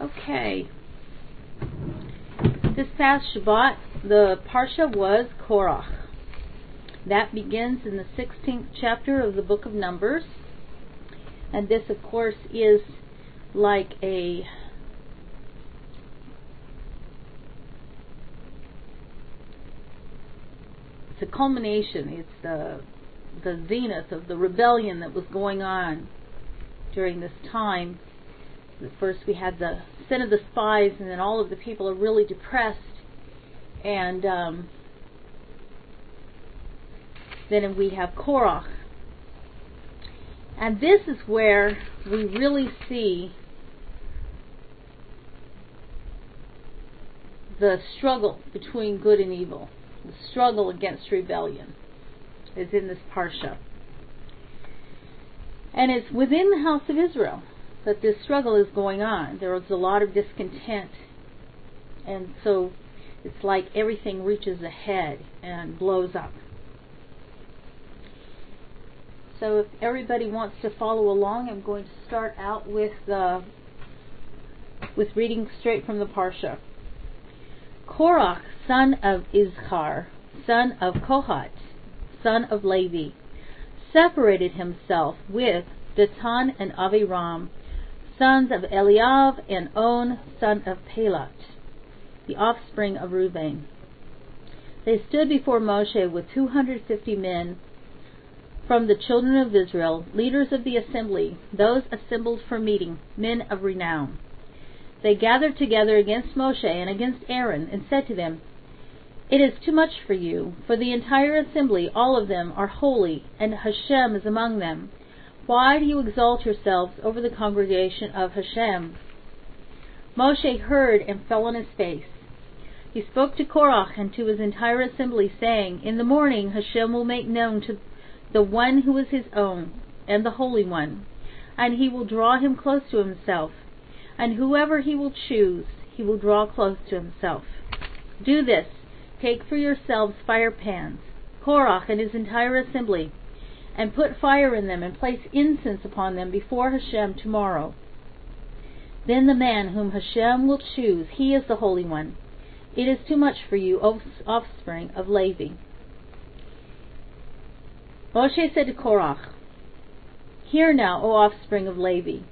Okay. This past Shabbat, the Parsha was Korach. That begins in the 16th chapter of the book of Numbers. And this, of course, is like a it's a culmination. It's the the zenith of the rebellion that was going on during this time. First, we had the sin of the spies, and then all of the people are really depressed, and um, then we have Korach. And this is where we really see the struggle between good and evil, the struggle against rebellion, is in this parsha. And it's within the house of Israel that this struggle is going on. There is a lot of discontent. And so it's like everything reaches ahead and blows up. So if everybody wants to follow along, I'm going to start out with uh, with reading straight from the parsha. Korach, son of Izhar, son of Kohat, son of Levi, separated himself with Datan and Aviram, sons of Eliav, and On, son of Pelat, the offspring of Reuben. They stood before Moshe with 250 men from the children of Israel, leaders of the assembly, those assembled for meeting, men of renown. They gathered together against Moshe and against Aaron, and said to them, It is too much for you, for the entire assembly, all of them, are holy, and Hashem is among them. Why do you exalt yourselves over the congregation of Hashem? Moshe heard and fell on his face. He spoke to Korach and to his entire assembly, saying, In the morning Hashem will make known to the one who is his own, and the Holy One, and he will draw him close to himself, and whoever he will choose, he will draw close to himself. Do this, take for yourselves fire pans, Korach and his entire assembly, and put fire in them, and place incense upon them before Hashem tomorrow. Then the man whom Hashem will choose, he is the Holy One. It is too much for you, O offspring of Levi. Moshe said to Korach, Hear now, O offspring of Levi.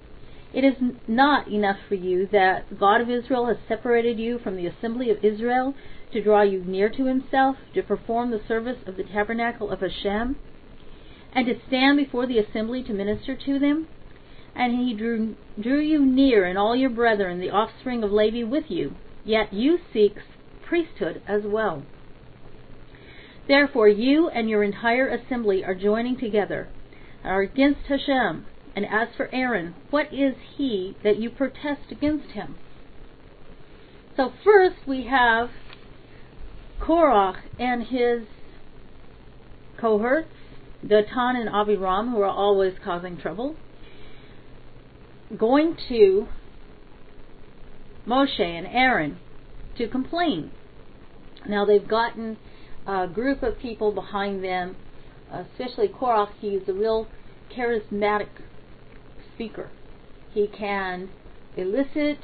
It is not enough for you that God of Israel has separated you from the assembly of Israel to draw you near to himself, to perform the service of the tabernacle of Hashem, and to stand before the assembly to minister to them? And he drew, drew you near, and all your brethren, the offspring of Levi, with you. Yet you seek priesthood as well. Therefore, you and your entire assembly are joining together, are against Hashem. And as for Aaron, what is he that you protest against him? So first we have Korach and his cohorts, Datan and Aviram, who are always causing trouble, going to Moshe and Aaron to complain. Now they've gotten a group of people behind them, especially Korach. He's a real charismatic speaker. He can elicit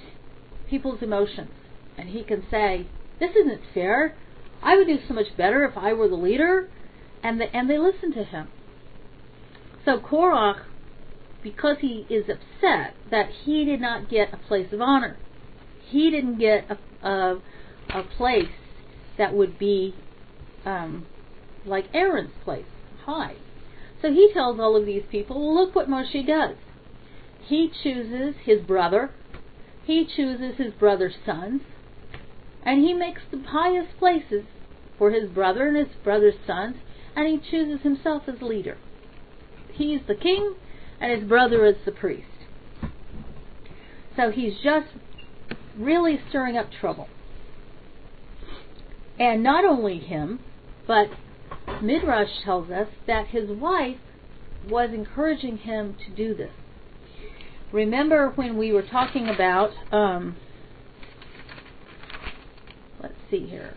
people's emotions, and he can say, "This isn't fair. I would do so much better if I were the leader," and the, and they listen to him. So Korach, because he is upset that he did not get a place of honor, he didn't get a, a, a place that would be um, like Aaron's place, high. So he tells all of these people, well, look what Moshe does. He chooses his brother, he chooses his brother's sons, and he makes the highest places for his brother and his brother's sons, and he chooses himself as leader. He's the king, and his brother is the priest. So he's just really stirring up trouble. And not only him, but Midrash tells us that his wife was encouraging him to do this. Remember when we were talking about, um, let's see here,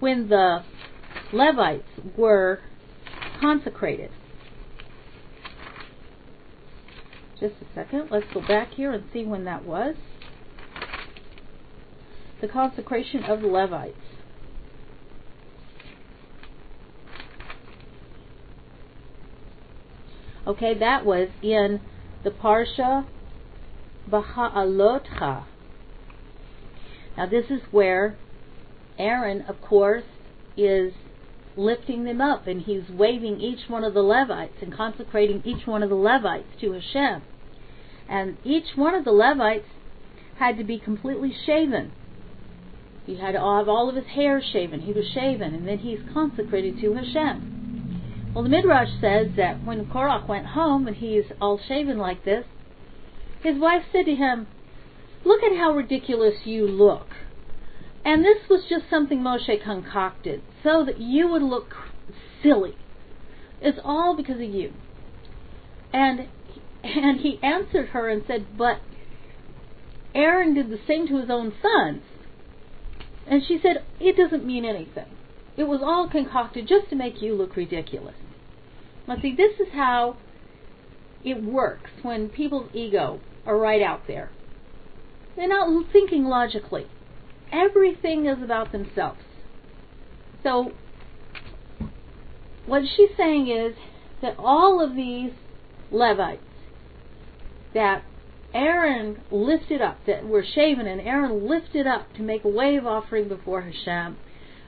when the Levites were consecrated. Just a second. Let's go back here and see when that was. The consecration of the Levites. Okay, that was in the Parsha Baha'alotcha. Now, this is where Aaron, of course, is lifting them up and he's waving each one of the Levites and consecrating each one of the Levites to Hashem. And each one of the Levites had to be completely shaven. He had to have all of his hair shaven. He was shaven, and then he's consecrated to Hashem. Well, the Midrash says that when Korach went home and he's all shaven like this, his wife said to him, Look at how ridiculous you look. And this was just something Moshe concocted so that you would look silly. It's all because of you. And and he answered her and said, But Aaron did the same to his own sons. And she said, It doesn't mean anything. It was all concocted just to make you look ridiculous. Now, see, this is how it works when people's ego are right out there. They're not thinking logically. Everything is about themselves. So, what she's saying is that all of these Levites that Aaron lifted up, that were shaven and Aaron lifted up to make a wave offering before Hashem,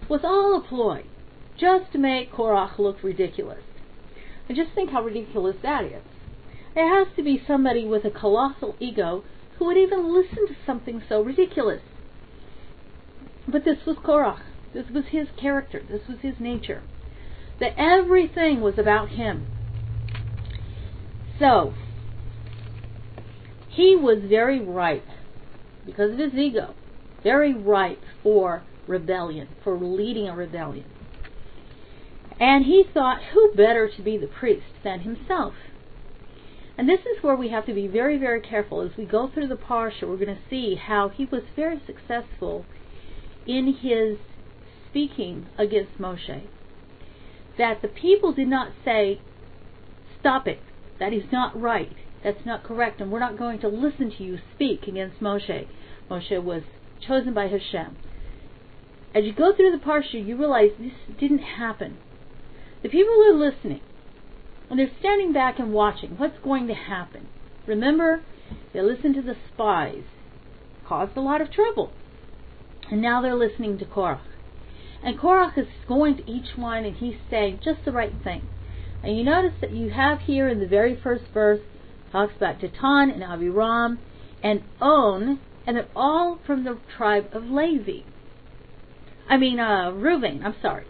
was all a ploy, just to make Korach look ridiculous. And just think how ridiculous that is. There has to be somebody with a colossal ego who would even listen to something so ridiculous. But this was Korach. This was his character. This was his nature. That everything was about him. So, he was very ripe, because of his ego, very ripe for rebellion, for leading a rebellion. And he thought, who better to be the priest than himself? And this is where we have to be very, very careful. As we go through the Parsha, we're going to see how he was very successful in his speaking against Moshe. That the people did not say, Stop it, that is not right, that's not correct, and we're not going to listen to you speak against Moshe. Moshe was chosen by Hashem. As you go through the Parsha, you realize this didn't happen. The people are listening, and they're standing back and watching what's going to happen. Remember, they listened to the spies, caused a lot of trouble. And now they're listening to Korach. And Korach is going to each one and he's saying just the right thing. And you notice that you have here in the very first verse, talks about Datan and Aviram and On, and they're all from the tribe of Levi. I mean, uh, Reuven, I'm sorry.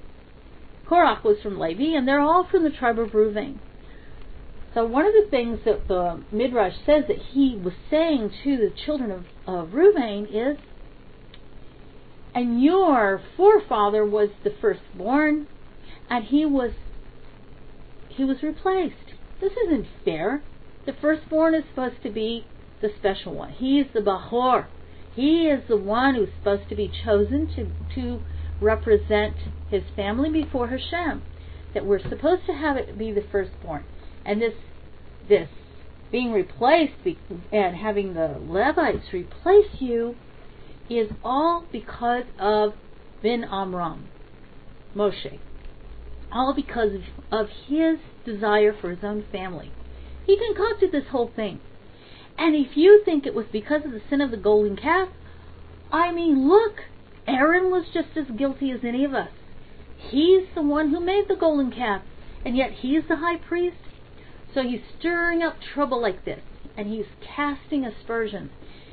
Korach was from Levi, and they're all from the tribe of Reuven. So one of the things that the Midrash says that he was saying to the children of, of Reuven is, and your forefather was the firstborn, and he was he was replaced. This isn't fair. The firstborn is supposed to be the special one. He is the Bahor. He is the one who's supposed to be chosen to to represent his family before Hashem. That we're supposed to have it be the firstborn. And this this being replaced and having the Levites replace you is all because of Ben Amram, Moshe. All because of, of his desire for his own family. He concocted this whole thing. And if you think it was because of the sin of the golden calf, I mean, look, Aaron was just as guilty as any of us. He's the one who made the golden calf, and yet he's the high priest. So he's stirring up trouble like this, and he's casting aspersions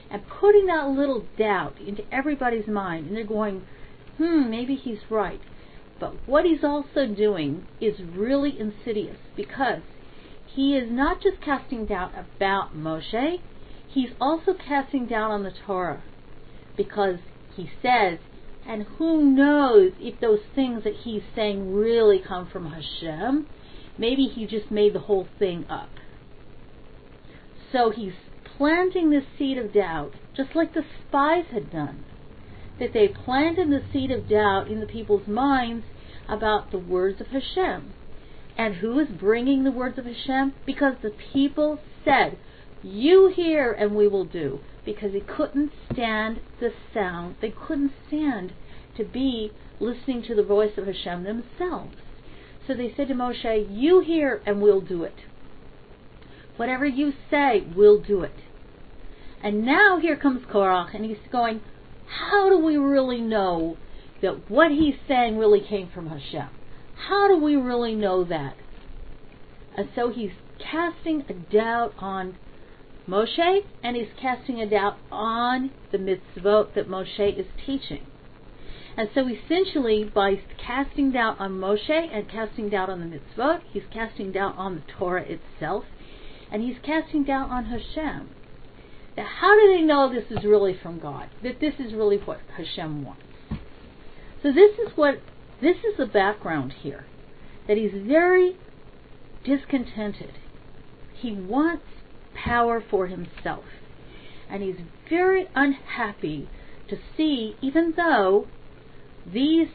and putting that little doubt into everybody's mind, and they're going, hmm, maybe he's right. But what he's also doing is really insidious because he is not just casting doubt about Moshe, he's also casting doubt on the Torah. Because he says, and who knows if those things that he's saying really come from Hashem? Maybe he just made the whole thing up. So he's planting the seed of doubt, just like the spies had done. That they planted the seed of doubt in the people's minds about the words of Hashem. And who is bringing the words of Hashem? Because the people said, You hear and we will do. Because they couldn't stand the sound. They couldn't stand to be listening to the voice of Hashem themselves. So they said to Moshe, You hear and we'll do it. Whatever you say, we'll do it. And now here comes Korach, and he's going, How do we really know that what he's saying really came from Hashem? How do we really know that? And so he's casting a doubt on Moshe, and he's casting a doubt on the mitzvot that Moshe is teaching. And so essentially, by casting doubt on Moshe and casting doubt on the mitzvot, he's casting doubt on the Torah itself, and he's casting doubt on Hashem. How do they know this is really from God? That this is really what Hashem wants? So this is what this is the background here. That he's very discontented. He wants power for himself. And he's very unhappy to see, even though these,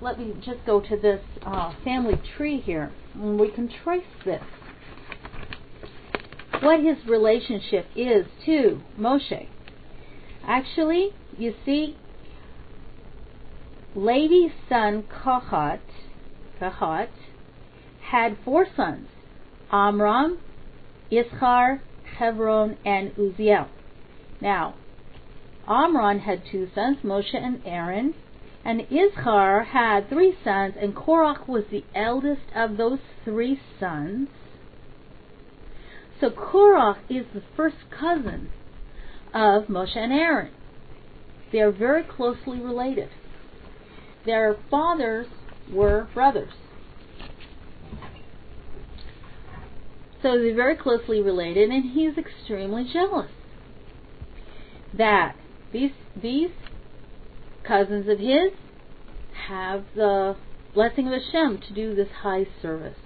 let me just go to this uh, family tree here, and we can trace this. What his relationship is to Moshe. Actually, you see, Levi's son Kahat, Kahat had four sons Amram, Issachar, Hebron, and Uziel. Now, Amram had two sons, Moshe and Aaron, and Issachar had three sons, and Korach was the eldest of those three sons. So Korach is the first cousin of Moshe and Aaron. They are very closely related. Their fathers were brothers. So they're very closely related, and he's extremely jealous that these these cousins of his have the blessing of Hashem to do this high service.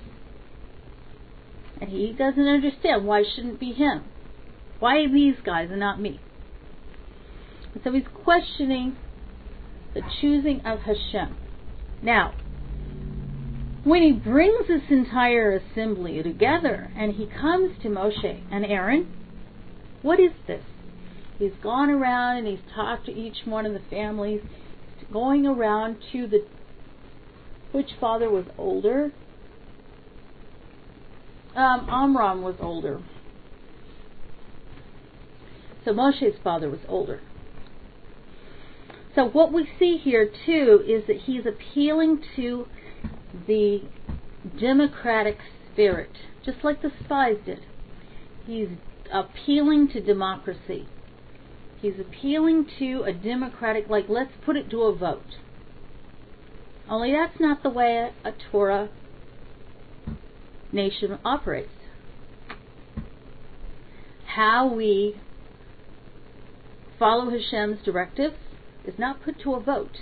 And he doesn't understand why it shouldn't be him. Why these guys and not me? And so he's questioning the choosing of Hashem. Now, when he brings this entire assembly together and he comes to Moshe and Aaron, what is this? He's gone around and he's talked to each one of the families, going around to the which father was older. Um, Amram was older. So Moshe's father was older. So what we see here too is that he's appealing to the democratic spirit, just like the spies did. He's appealing to democracy. He's appealing to a democratic, like, let's put it to a vote. Only that's not the way a, a Torah nation operates. How we follow Hashem's directives is not put to a vote.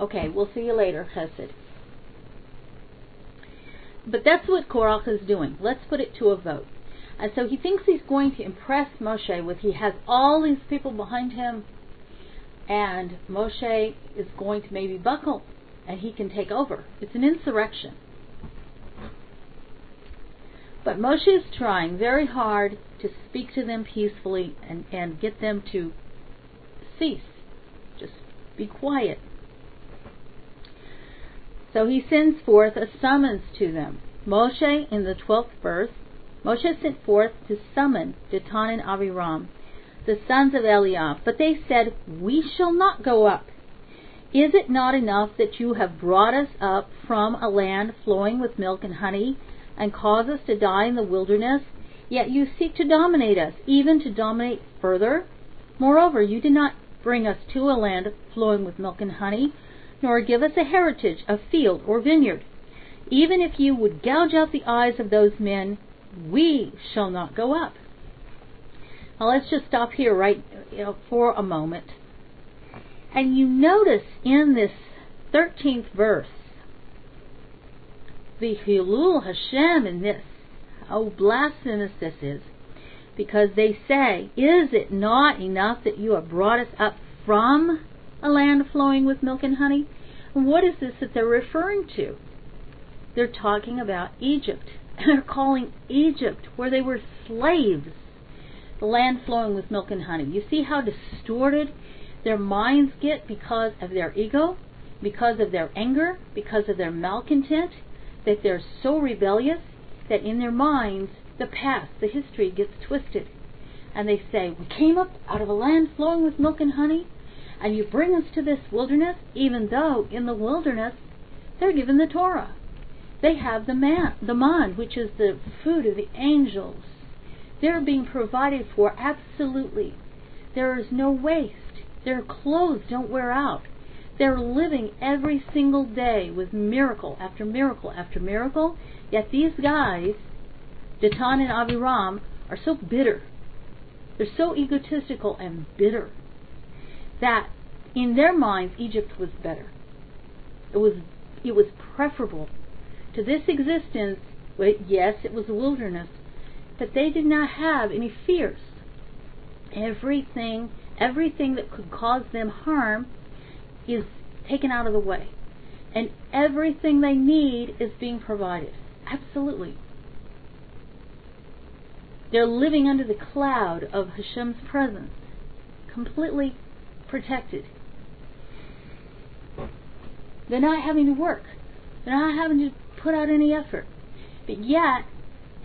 Okay, we'll see you later, Chesed. But that's what Korach is doing. Let's put it to a vote. And so he thinks he's going to impress Moshe with he has all these people behind him and Moshe is going to maybe buckle and he can take over. It's an insurrection. But Moshe is trying very hard to speak to them peacefully and, and get them to cease. Just be quiet. So he sends forth a summons to them. Moshe, in the 12th verse, Moshe sent forth to summon Dathan and Abiram, the sons of Eliab. But they said, We shall not go up. Is it not enough that you have brought us up from a land flowing with milk and honey, and cause us to die in the wilderness? Yet you seek to dominate us, even to dominate further? Moreover, you did not bring us to a land flowing with milk and honey, nor give us a heritage, a field, or vineyard. Even if you would gouge out the eyes of those men, we shall not go up. Now let's just stop here right you know, for a moment. And you notice in this 13th verse, the Hilul Hashem in this, how blasphemous this is, because they say, Is it not enough that you have brought us up from a land flowing with milk and honey. What is this that they're referring to? They're talking about Egypt. They're calling Egypt, where they were slaves, the land flowing with milk and honey. You see how distorted their minds get because of their ego, because of their anger, because of their malcontent, that they're so rebellious that in their minds the past, the history gets twisted. And they say, We came up out of a land flowing with milk and honey, and you bring us to this wilderness, even though in the wilderness they're given the Torah. They have the man, the man, which is the food of the angels. They're being provided for absolutely. There is no waste. Their clothes don't wear out. They're living every single day with miracle after miracle after miracle. Yet these guys, Datan and Aviram, are so bitter. They're so egotistical and bitter that in their minds Egypt was better. It was it was preferable to this existence. Yes, it was a wilderness, but they did not have any fears. Everything, everything that could cause them harm is taken out of the way. And everything they need is being provided. Absolutely. They're living under the cloud of Hashem's presence, completely protected. They're not having to work. They're not having to put out any effort. But yet,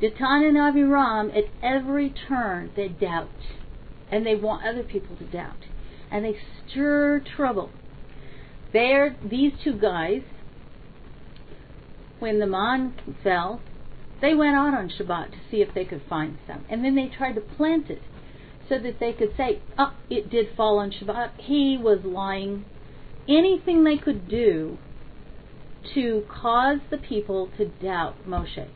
Datan and Aviram, at every turn, they doubt. And they want other people to doubt. And they stir trouble. There, these two guys, when the man fell, they went out on Shabbat to see if they could find some. And then they tried to plant it so that they could say, oh, it did fall on Shabbat. He was lying. Anything they could do to cause the people to doubt Moshe.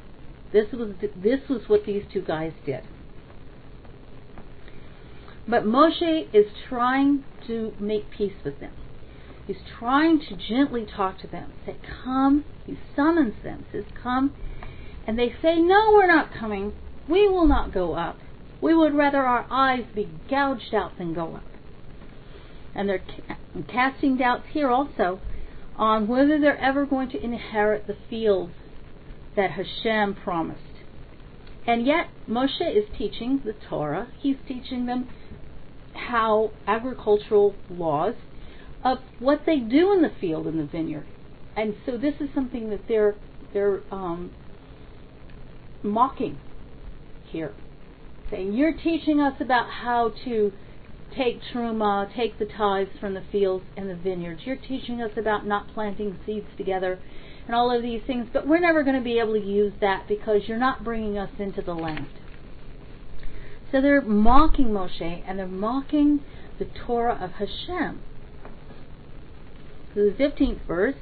This was this was what these two guys did. But Moshe is trying to make peace with them. He's trying to gently talk to them. Say, come. He summons them. Says, come. And they say, no, we're not coming. We will not go up. We would rather our eyes be gouged out than go up. And they're casting doubts here also on whether they're ever going to inherit the fields that Hashem promised. And yet, Moshe is teaching the Torah. He's teaching them how agricultural laws of what they do in the field in the vineyard. And so this is something that they're they're um, mocking here, saying you're teaching us about how to take truma, take the tithes from the fields and the vineyards. You're teaching us about not planting seeds together and all of these things, but we're never going to be able to use that because you're not bringing us into the land. So they're mocking Moshe and they're mocking the Torah of Hashem. So the 15th verse.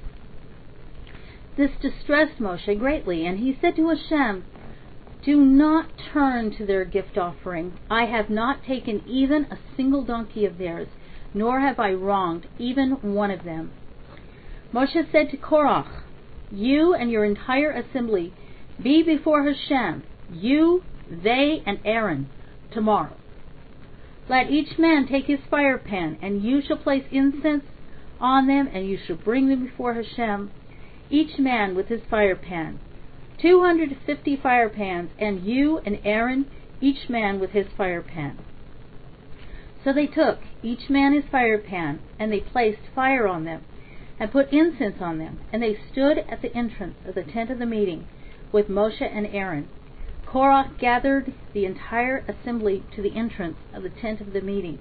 This distressed Moshe greatly, and he said to Hashem, Do not turn to their gift offering. I have not taken even a single donkey of theirs, nor have I wronged even one of them. Moshe said to Korach, You and your entire assembly be before Hashem, you, they, and Aaron, tomorrow. Let each man take his fire pan, and you shall place incense on them, and you shall bring them before Hashem, each man with his firepan, 250 firepans, and you and Aaron, each man with his firepan. So they took, each man his firepan, and they placed fire on them, and put incense on them, and they stood at the entrance of the tent of the meeting with Moshe and Aaron. Korah gathered the entire assembly to the entrance of the tent of the meeting,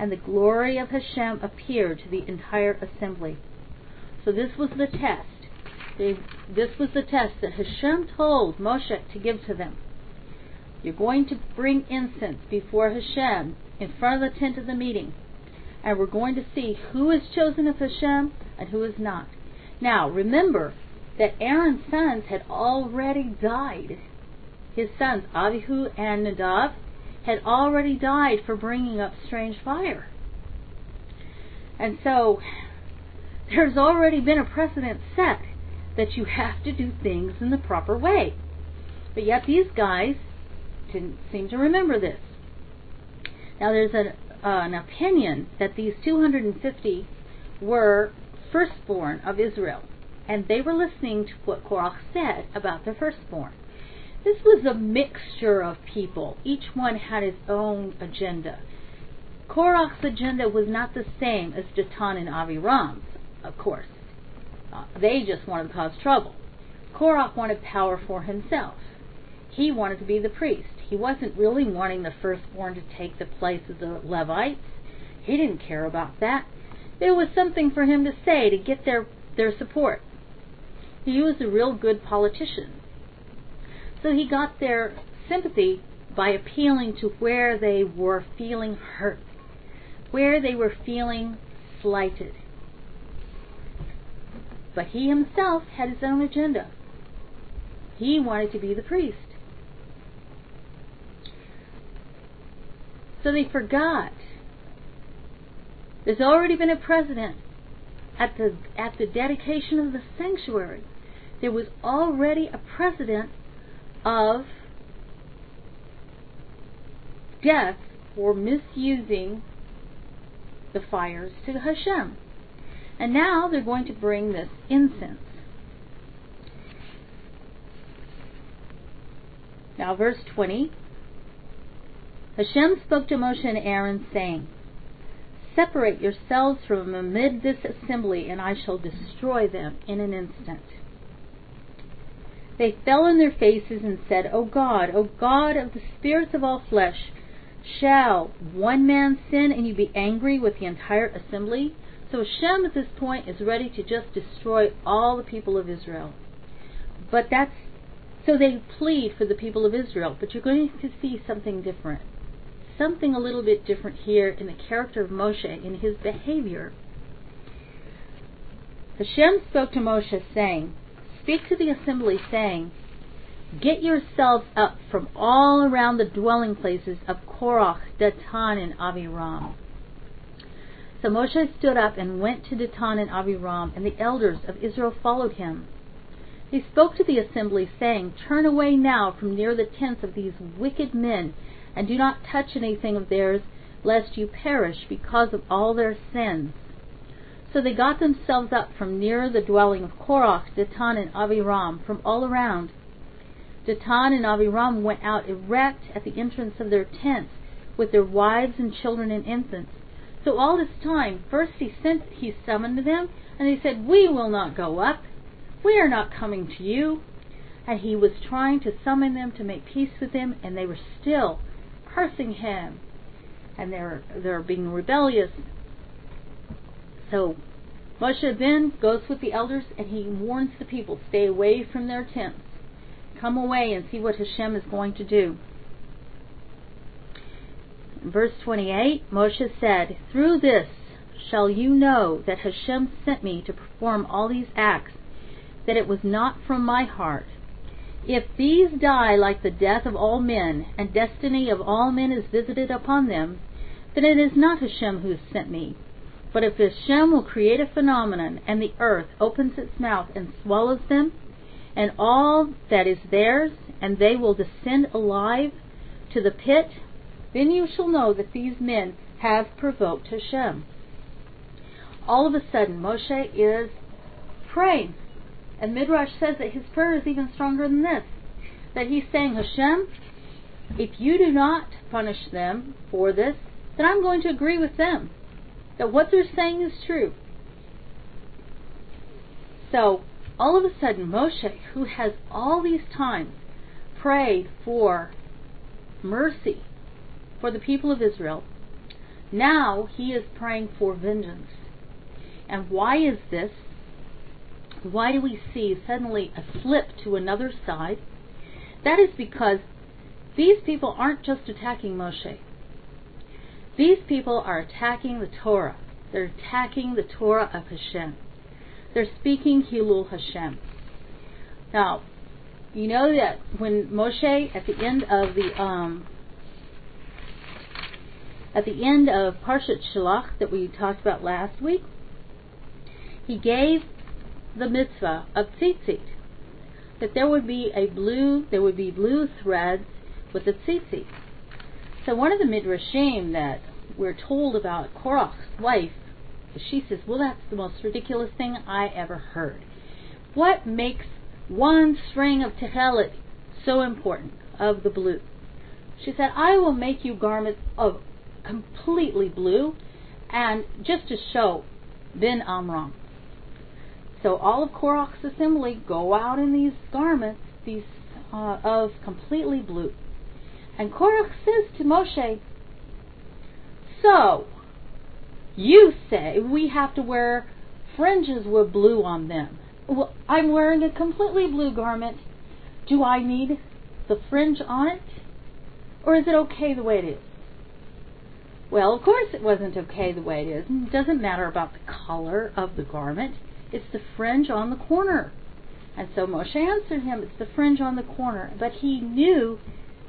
and the glory of Hashem appeared to the entire assembly. So this was the test. They, this was the test that Hashem told Moshe to give to them. You're going to bring incense before Hashem in front of the tent of the meeting. And we're going to see who is chosen of Hashem and who is not. Now, remember that Aaron's sons had already died. His sons, Avihu and Nadav, had already died for bringing up strange fire. And so, there's already been a precedent set that you have to do things in the proper way. But yet these guys didn't seem to remember this. Now there's an, uh, an opinion that these 250 were firstborn of Israel, and they were listening to what Korach said about their firstborn. This was a mixture of people. Each one had his own agenda. Korach's agenda was not the same as Datan and Aviram's, of course. Uh, they just wanted to cause trouble. Korach wanted power for himself. He wanted to be the priest. He wasn't really wanting the firstborn to take the place of the Levites. He didn't care about that. There was something for him to say to get their, their support. He was a real good politician. So he got their sympathy by appealing to where they were feeling hurt, where they were feeling slighted. But he himself had his own agenda. He wanted to be the priest. So they forgot. There's already been a precedent at the at the dedication of the sanctuary. There was already a precedent of death for misusing the fires to Hashem. And now they're going to bring this incense. Now, verse 20 Hashem spoke to Moshe and Aaron, saying, Separate yourselves from amid this assembly, and I shall destroy them in an instant. They fell on their faces and said, O God, O God of the spirits of all flesh, shall one man sin and you be angry with the entire assembly? So Hashem at this point is ready to just destroy all the people of Israel. But that's so they plead for the people of Israel, but you're going to see something different. Something a little bit different here in the character of Moshe, in his behavior. Hashem spoke to Moshe, saying, Speak to the assembly, saying, Get yourselves up from all around the dwelling places of Korach, Datan, and Aviram. So Moshe stood up and went to Datan and Aviram, and the elders of Israel followed him. He spoke to the assembly, saying, Turn away now from near the tents of these wicked men, and do not touch anything of theirs, lest you perish because of all their sins. So they got themselves up from near the dwelling of Korach, Datan, and Aviram, from all around. Datan and Aviram went out erect at the entrance of their tents, with their wives and children and infants. So all this time, first he sent, he summoned them, and they said, "We will not go up. We are not coming to you." And he was trying to summon them to make peace with him, and they were still cursing him, and they're they're being rebellious. So Moshe then goes with the elders, and he warns the people, "Stay away from their tents. Come away and see what Hashem is going to do." verse 28, Moshe said, Through this shall you know that Hashem sent me to perform all these acts, that it was not from my heart. If these die like the death of all men, and destiny of all men is visited upon them, then it is not Hashem who sent me. But if Hashem will create a phenomenon, and the earth opens its mouth and swallows them, and all that is theirs, and they will descend alive to the pit, then you shall know that these men have provoked Hashem. All of a sudden, Moshe is praying. And Midrash says that his prayer is even stronger than this. That he's saying, Hashem, if you do not punish them for this, then I'm going to agree with them. That what they're saying is true. So, all of a sudden, Moshe, who has all these times prayed for mercy for the people of Israel. Now he is praying for vengeance. And why is this? Why do we see suddenly a flip to another side? That is because these people aren't just attacking Moshe. These people are attacking the Torah. They're attacking the Torah of Hashem. They're speaking Hilul Hashem. Now, you know that when Moshe, at the end of the um, at the end of Parshat Shalach that we talked about last week, he gave the mitzvah of tzitzit, that there would be a blue, there would be blue threads with the tzitzit. So one of the midrashim that we're told about Korach's wife, she says, "Well, that's the most ridiculous thing I ever heard. What makes one string of techelet so important, of the blue. She said, I will make you garments of completely blue, and just to show Ben Amram. So all of Korach's assembly go out in these garments, these uh, of completely blue. And Korach says to Moshe, So, you say we have to wear fringes with blue on them. Well, I'm wearing a completely blue garment. Do I need the fringe on it? Or is it okay the way it is? Well, of course it wasn't okay the way it is. It doesn't matter about the color of the garment. It's the fringe on the corner. And so Moshe answered him, It's the fringe on the corner. But he knew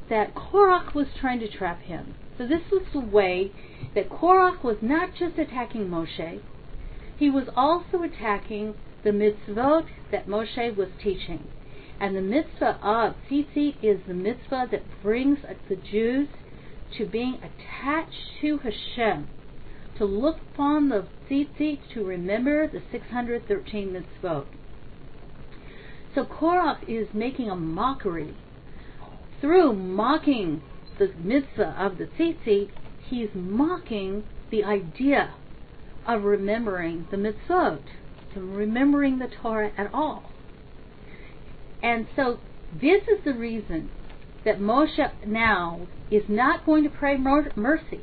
that Korach was trying to trap him. So this was the way that Korach was not just attacking Moshe, he was also attacking the mitzvot that Moshe was teaching. And the mitzvah of tzitzit is the mitzvah that brings the Jews to being attached to Hashem, to look upon the tzitzit, to remember the 613 mitzvot. So Korach is making a mockery. Through mocking the mitzvah of the tzitzit, he's mocking the idea of remembering the mitzvot, remembering the Torah at all. And so this is the reason that Moshe now is not going to pray mercy.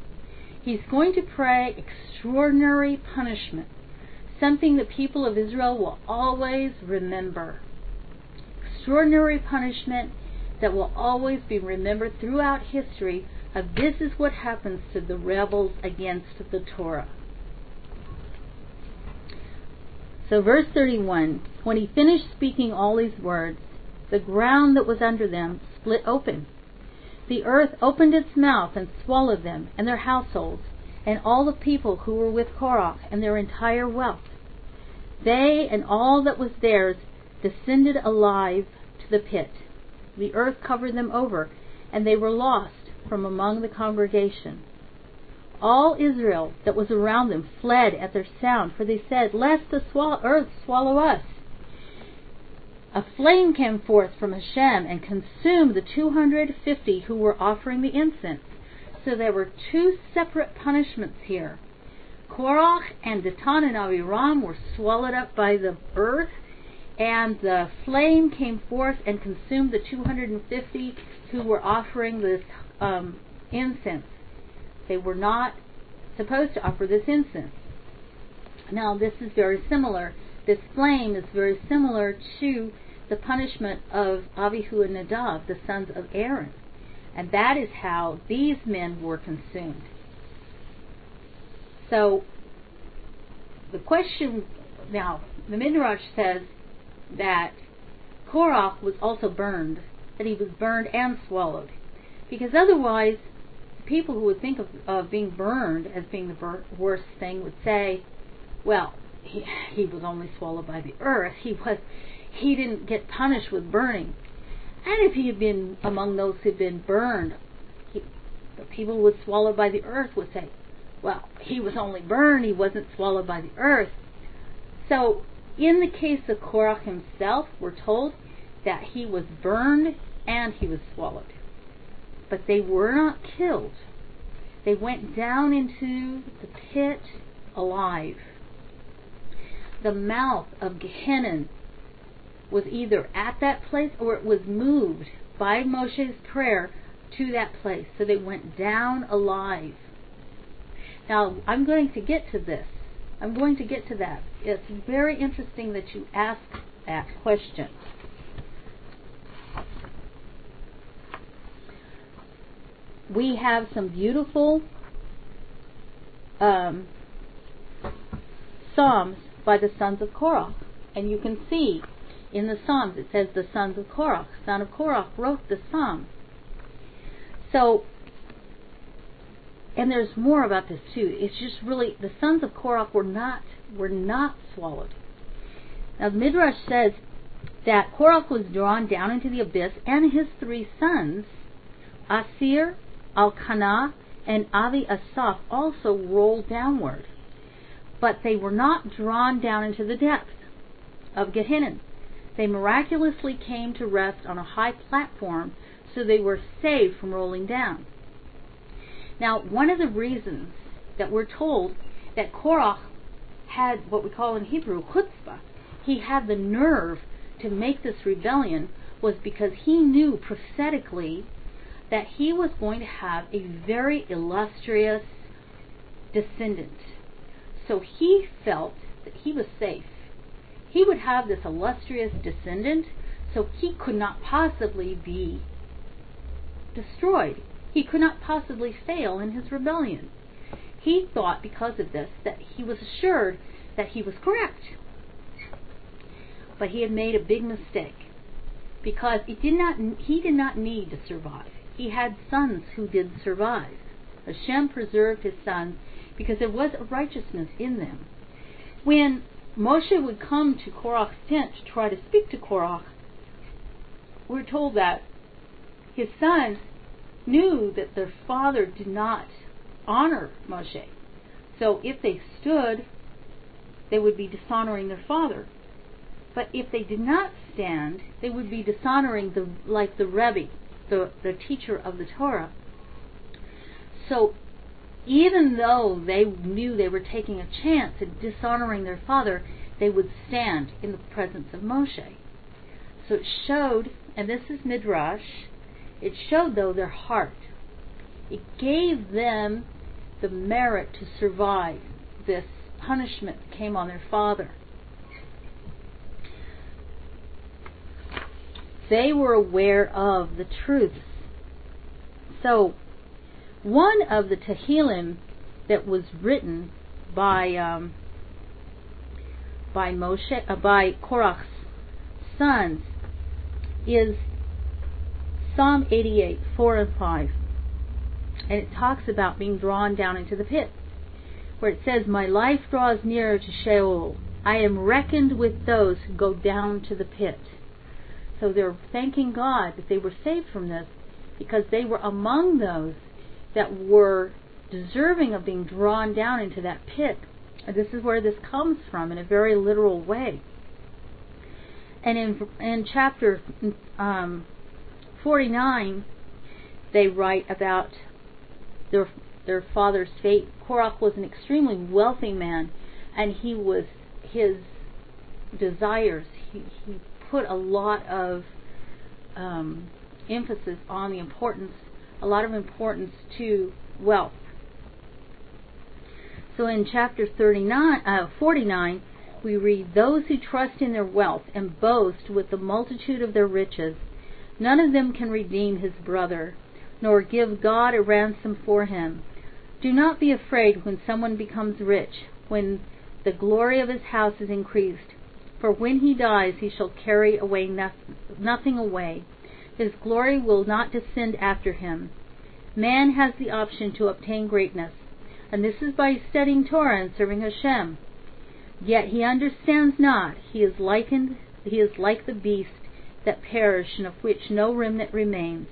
He's going to pray extraordinary punishment, something the people of Israel will always remember. Extraordinary punishment that will always be remembered throughout history of this is what happens to the rebels against the Torah. So, verse 31 When he finished speaking all these words, the ground that was under them split open. The earth opened its mouth and swallowed them and their households, and all the people who were with Korach and their entire wealth. They and all that was theirs descended alive to the pit. The earth covered them over, and they were lost from among the congregation. All Israel that was around them fled at their sound, for they said, Lest the earth swallow us. A flame came forth from Hashem and consumed the 250 who were offering the incense. So there were two separate punishments here. Korach and Datan and Abiram were swallowed up by the earth, and the flame came forth and consumed the 250 who were offering this um, incense. They were not supposed to offer this incense. Now, this is very similar. This flame is very similar to the punishment of Avihu and Nadav, the sons of Aaron. And that is how these men were consumed. So, the question now, the Midrash says that Korach was also burned, that he was burned and swallowed. Because otherwise, people who would think of, of being burned as being the bur- worst thing would say, well, he, he was only swallowed by the earth. He was he didn't get punished with burning. And if he had been among those who'd been burned, he, the people who were swallowed by the earth would say, well, he was only burned, he wasn't swallowed by the earth. So, in the case of Korach himself, we're told that he was burned and he was swallowed. But they were not killed. They went down into the pit alive. The mouth of Gehenna was either at that place or it was moved by Moshe's prayer to that place. So they went down alive. Now, I'm going to get to this. I'm going to get to that. It's very interesting that you ask that question. We have some beautiful um, psalms by the sons of Korah, and you can see in the Psalms it says the sons of Korach, son of Korah wrote the Psalm. So, and there's more about this too. It's just really the sons of Korach were not were not swallowed. Now Midrash says that Korach was drawn down into the abyss, and his three sons, Asir, Elkanah, and Avi Asaph, also rolled downward. But they were not drawn down into the depths of Gehenna. They miraculously came to rest on a high platform, so they were saved from rolling down. Now, one of the reasons that we're told that Korach had what we call in Hebrew chutzpah, he had the nerve to make this rebellion, was because he knew prophetically that he was going to have a very illustrious descendant. So he felt that he was safe. He would have this illustrious descendant, so he could not possibly be destroyed. He could not possibly fail in his rebellion. He thought because of this that he was assured that he was correct. But he had made a big mistake because he did not he did not need to survive. He had sons who did survive. Hashem preserved his sons because there was a righteousness in them. When Moshe would come to Korach's tent to try to speak to Korach, we're told that his sons knew that their father did not honor Moshe. So if they stood, they would be dishonoring their father. But if they did not stand, they would be dishonoring the like the Rebbe, the, the teacher of the Torah. So even though they knew they were taking a chance at dishonoring their father, they would stand in the presence of Moshe. So it showed, and this is Midrash, it showed though their heart. It gave them the merit to survive this punishment that came on their father. They were aware of the truths. So, one of the Tehillim that was written by um, by Moshe uh, by Korach's sons is Psalm 88, 4 and 5. And it talks about being drawn down into the pit, where it says, My life draws nearer to Sheol. I am reckoned with those who go down to the pit. So they're thanking God that they were saved from this because they were among those that were deserving of being drawn down into that pit. And this is where this comes from in a very literal way. And in in chapter um, 49, they write about their their father's fate. Korach was an extremely wealthy man, and he was his desires. He, he put a lot of um, emphasis on the importance, a lot of importance to wealth. So in chapter 39, uh, 49, we read, Those who trust in their wealth and boast with the multitude of their riches, none of them can redeem his brother, nor give God a ransom for him. Do not be afraid when someone becomes rich, when the glory of his house is increased. For when he dies, he shall carry away nothing away. His glory will not descend after him. Man has the option to obtain greatness, and this is by studying Torah and serving Hashem. Yet he understands not. He is likened. He is like the beast that perish, and of which no remnant remains.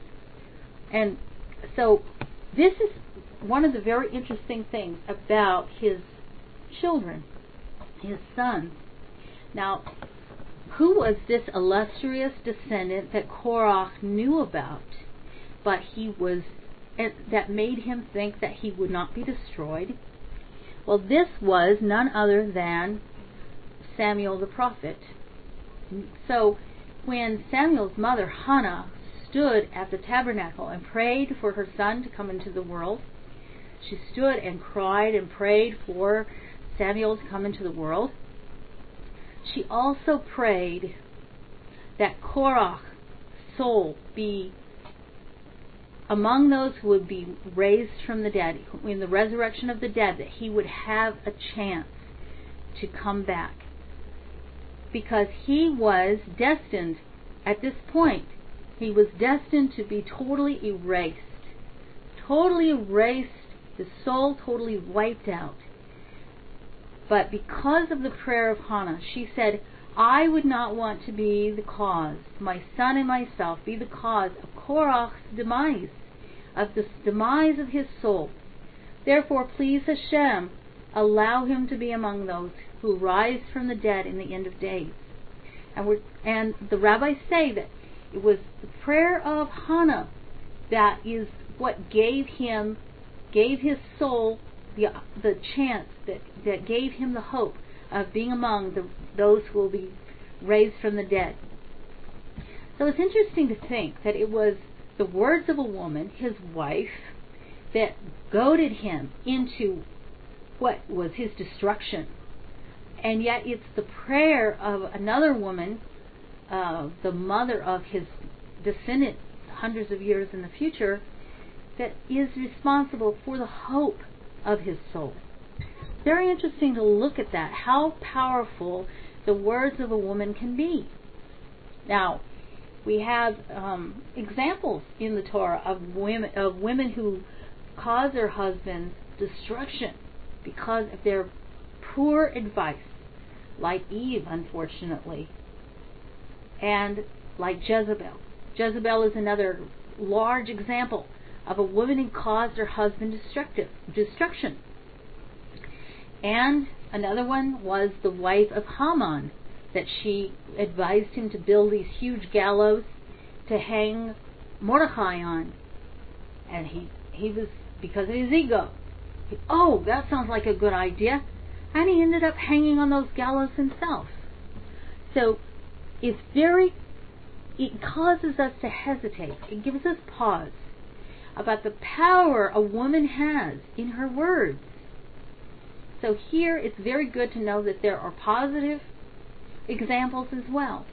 And so, this is one of the very interesting things about his children, his sons. Now, who was this illustrious descendant that Korach knew about, but he was that made him think that he would not be destroyed? Well, this was none other than Samuel the prophet. So, when Samuel's mother, Hannah, stood at the tabernacle and prayed for her son to come into the world, she stood and cried and prayed for Samuel to come into the world. She also prayed that Korach's soul be among those who would be raised from the dead, in the resurrection of the dead, that he would have a chance to come back. Because he was destined, at this point, he was destined to be totally erased. Totally erased, his soul totally wiped out. But because of the prayer of Hannah, she said, I would not want to be the cause, my son and myself, be the cause of Korach's demise, of the demise of his soul. Therefore, please Hashem, allow him to be among those who rise from the dead in the end of days. And we're, and the rabbis say that it was the prayer of Hannah that is what gave him gave his soul the the chance that that gave him the hope of being among the, those who will be raised from the dead. So it's interesting to think that it was the words of a woman, his wife, that goaded him into what was his destruction. And yet it's the prayer of another woman, uh, the mother of his descendant hundreds of years in the future, that is responsible for the hope of his soul. Very interesting to look at that, how powerful the words of a woman can be. Now, we have um, examples in the Torah of women of women who cause their husbands destruction because of their poor advice, like Eve, unfortunately, and like Jezebel. Jezebel is another large example of a woman who caused her husband destructive destruction. And another one was the wife of Haman, that she advised him to build these huge gallows to hang Mordecai on. And he, he was, because of his ego, he, oh, that sounds like a good idea. And he ended up hanging on those gallows himself. So it's very, it causes us to hesitate. It gives us pause about the power a woman has in her words. So here it's very good to know that there are positive examples as well.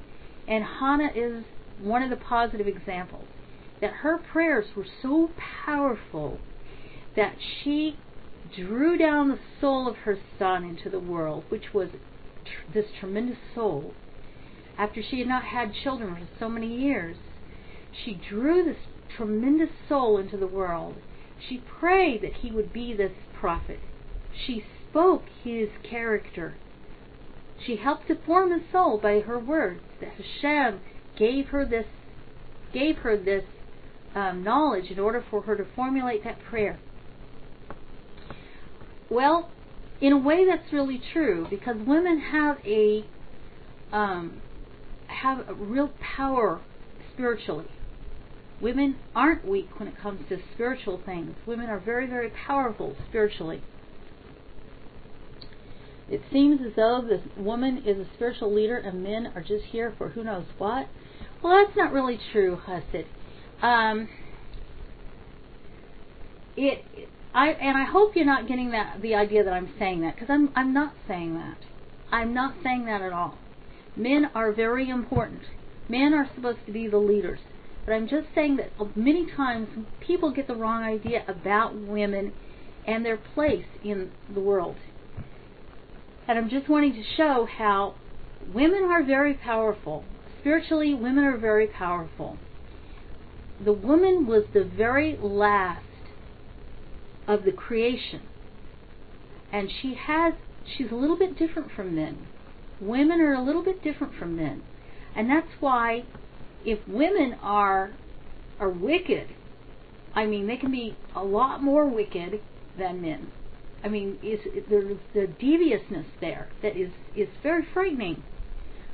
And Hannah is one of the positive examples. That her prayers were so powerful that she drew down the soul of her son into the world, which was tr- this tremendous soul. After she had not had children for so many years, she drew this tremendous soul into the world. She prayed that he would be this prophet. She spoke his character. She helped to form his soul by her words. That Hashem gave her this, gave her this um, knowledge in order for her to formulate that prayer. Well, in a way, that's really true because women have a um, have a real power spiritually. Women aren't weak when it comes to spiritual things. Women are very, very powerful spiritually. It seems as though this woman is a spiritual leader and men are just here for who knows what. Well, that's not really true, Hussid. Um, it, I and I hope you're not getting that the idea that I'm saying that because I'm I'm not saying that. I'm not saying that at all. Men are very important. Men are supposed to be the leaders. But I'm just saying that uh, many times people get the wrong idea about women and their place in the world. And I'm just wanting to show how women are very powerful. Spiritually, women are very powerful. The woman was the very last of the creation. And she has she's a little bit different from men. Women are a little bit different from men. And that's why if women are are wicked, I mean they can be a lot more wicked than men. I mean, is there's the deviousness there that is is very frightening.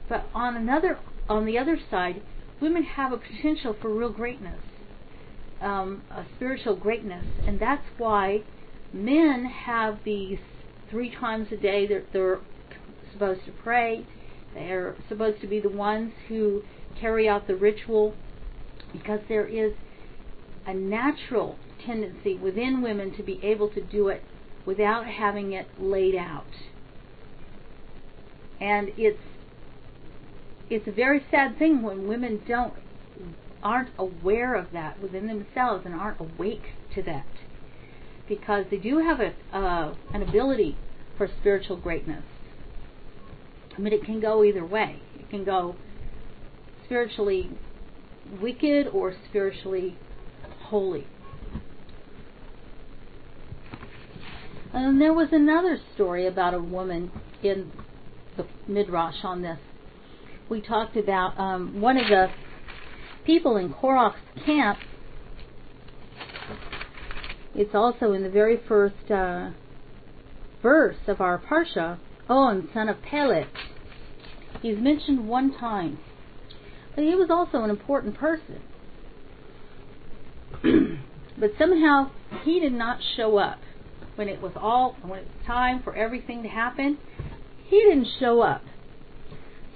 But on another on the other side, women have a potential for real greatness, um, a spiritual greatness, and that's why men have these three times a day that they're supposed to pray. They're supposed to be the ones who carry out the ritual because there is a natural tendency within women to be able to do it without having it laid out. And it's it's a very sad thing when women don't aren't aware of that within themselves and aren't awake to that because they do have a uh, an ability for spiritual greatness. I mean, it can go either way. It can go spiritually wicked or spiritually holy. And there was another story about a woman in the Midrash on this. We talked about um, one of the people in Korach's camp. It's also in the very first uh, verse of our Parsha, On, son of Pelet. He's mentioned one time. But he was also an important person. but somehow he did not show up when it was all when it was time for everything to happen. He didn't show up.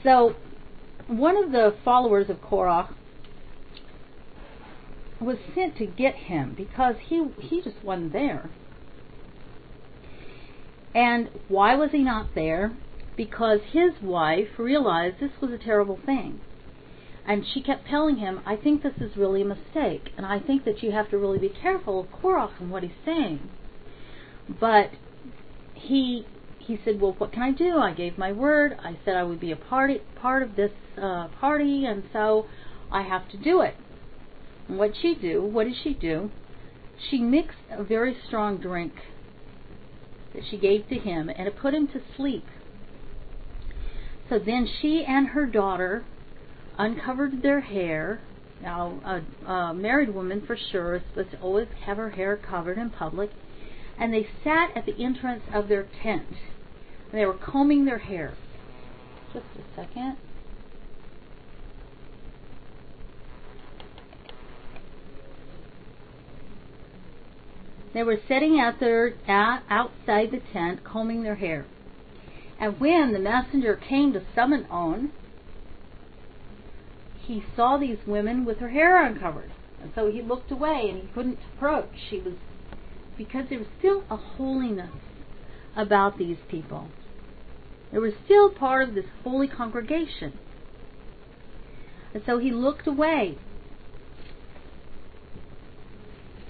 So one of the followers of Korach was sent to get him because he he just wasn't there. And why was he not there? Because his wife realized this was a terrible thing. And she kept telling him, I think this is really a mistake, and I think that you have to really be careful of Korach and what he's saying. But he he said, Well, what can I do? I gave my word. I said I would be a party, part of this uh, party, and so I have to do it. And what she do? What did she do? She mixed a very strong drink that she gave to him, and it put him to sleep. So then she and her daughter uncovered their hair. Now, a, a married woman for sure is supposed to always have her hair covered in public. And they sat at the entrance of their tent. And they were combing their hair. Just a second. They were sitting out there outside the tent, combing their hair. And when the messenger came to summon On, he saw these women with her hair uncovered. And so he looked away and he couldn't approach. She was because there was still a holiness about these people. They were still part of this holy congregation. And so he looked away.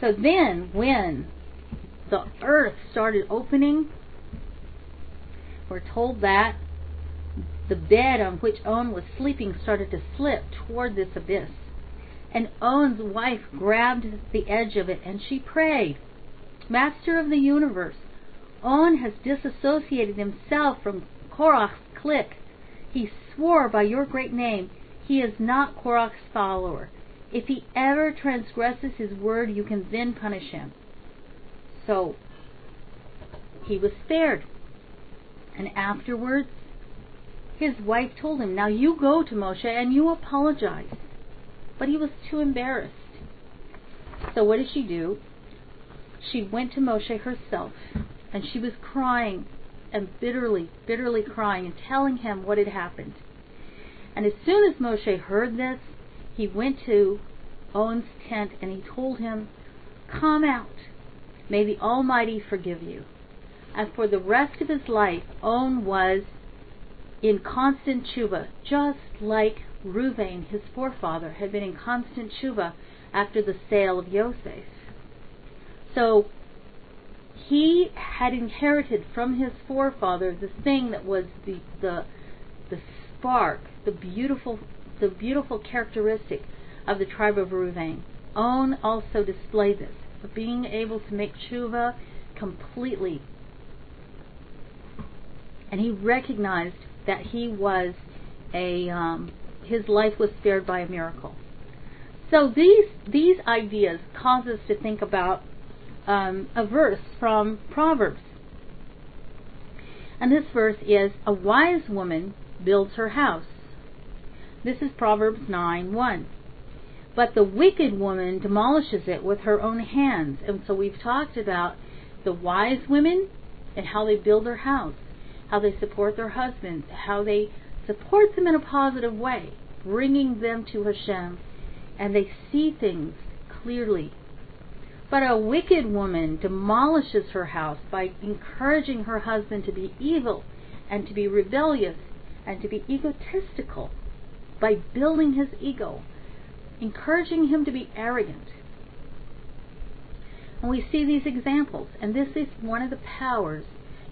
So then, when the earth started opening, we're told that the bed on which On was sleeping started to slip toward this abyss. And On's wife grabbed the edge of it and she prayed, Master of the universe, On has disassociated himself from Korach's clique. He swore by your great name he is not Korach's follower. If he ever transgresses his word, you can then punish him. So he was spared. And afterwards, his wife told him, Now you go to Moshe and you apologize. But he was too embarrassed. So what did she do? She went to Moshe herself and she was crying and bitterly, bitterly crying and telling him what had happened. And as soon as Moshe heard this, he went to On's tent and he told him, Come out. May the Almighty forgive you. And for the rest of his life, On was in constant tshuva, just like Ruvain, his forefather, had been in constant tshuva after the sale of Yosef. So he had inherited from his forefather the thing that was the the the spark, the beautiful the beautiful characteristic of the tribe of Reuven. On also displayed this, of being able to make tshuva completely. And he recognized that he was a um, his life was spared by a miracle. So these these ideas cause us to think about um, a verse from Proverbs. And this verse is a wise woman builds her house. This is Proverbs 9 1. But the wicked woman demolishes it with her own hands. And so we've talked about the wise women and how they build their house, how they support their husbands, how they support them in a positive way, bringing them to Hashem, and they see things clearly. But a wicked woman demolishes her house by encouraging her husband to be evil and to be rebellious and to be egotistical, by building his ego encouraging him to be arrogant. And we see these examples, and this is one of the powers.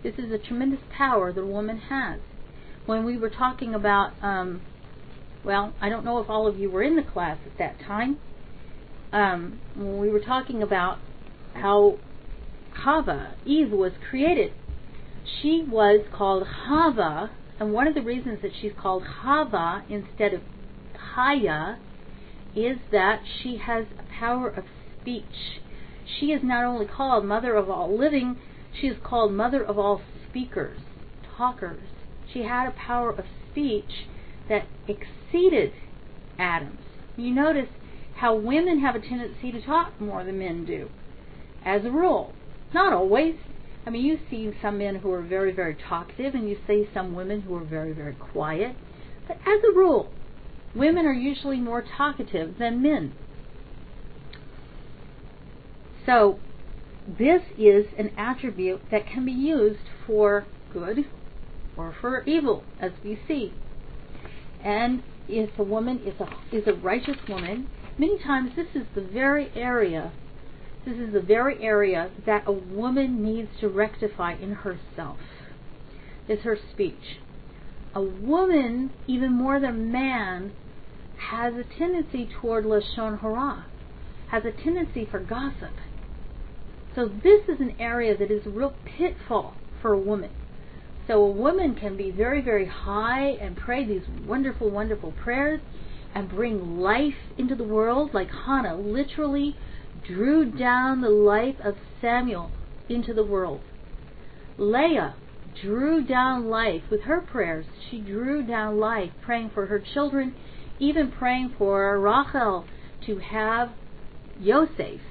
This is a tremendous power the woman has. When we were talking about, um, well, I don't know if all of you were in the class at that time. Um, when we were talking about how Hava, Eve, was created, she was called Hava, and one of the reasons that she's called Hava instead of Haya is that she has a power of speech. She is not only called mother of all living, she is called mother of all speakers, talkers. She had a power of speech that exceeded Adam's. You notice how women have a tendency to talk more than men do, as a rule. Not always. I mean, you see some men who are very, very talkative, and you see some women who are very, very quiet. But as a rule, women are usually more talkative than men. So, this is an attribute that can be used for good or for evil, as we see. And if a woman is a is a righteous woman, many times this is the very area this is the very area that a woman needs to rectify in herself. Is her speech. A woman, even more than man, has a tendency toward lashon hara, has a tendency for gossip. So this is an area that is a real pitfall for a woman. So a woman can be very, very high and pray these wonderful, wonderful prayers and bring life into the world, like Hannah literally drew down the life of Samuel into the world. Leah drew down life with her prayers. She drew down life, praying for her children, even praying for Rachel to have Yosef.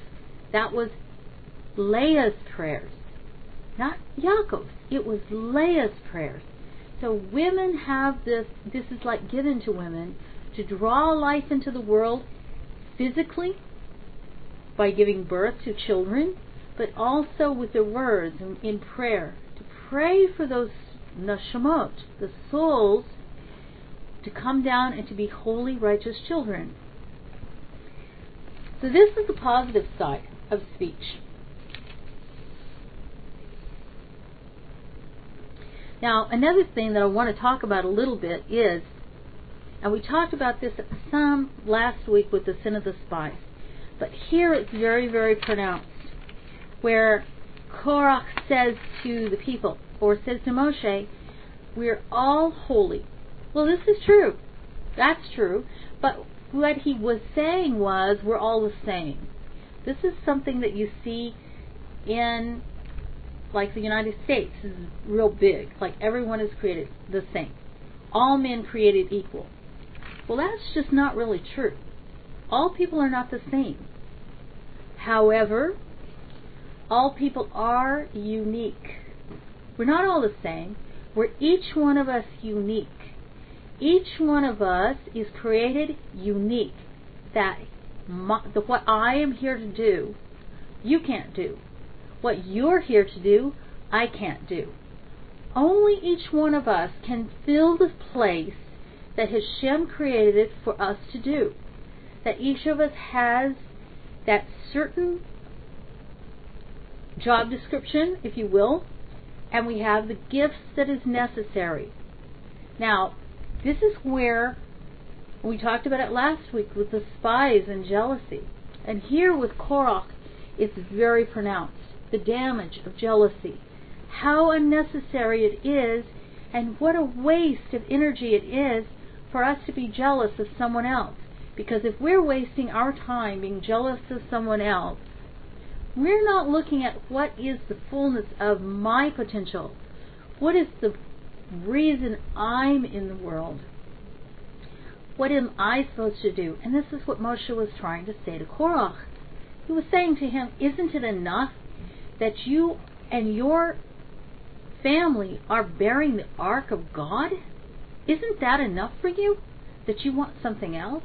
That was Leah's prayers, not Yaakov's. It was Leah's prayers. So women have this, this is like given to women to draw life into the world physically by giving birth to children, but also with the words in, in prayer to pray for those nashamot, the souls, to come down and to be holy, righteous children. So this is the positive side of speech. Now, another thing that I want to talk about a little bit is, and we talked about this some last week with the sin of the spies, but here it's very, very pronounced, where Korach says to the people, or says to Moshe, we're all holy. Well, this is true. That's true. But what he was saying was, we're all the same. This is something that you see in like the United States is real big. Like everyone is created the same. All men created equal. Well, that's just not really true. All people are not the same. However, all people are unique. We're not all the same. We're each one of us unique. Each one of us is created unique. That my, the, what I am here to do, you can't do. What you're here to do, I can't do. Only each one of us can fill the place that Hashem created it for us to do. That each of us has that certain job description, if you will, and we have the gifts that is necessary. Now, this is where we talked about it last week with the spies and jealousy. And here with Korach, it's very pronounced the damage of jealousy, how unnecessary it is, and what a waste of energy it is for us to be jealous of someone else. Because if we're wasting our time being jealous of someone else, we're not looking at what is the fullness of my potential. What is the reason I'm in the world? What am I supposed to do? And this is what Moshe was trying to say to Korach. He was saying to him, Isn't it enough that you and your family are bearing the ark of God? Isn't that enough for you? That you want something else?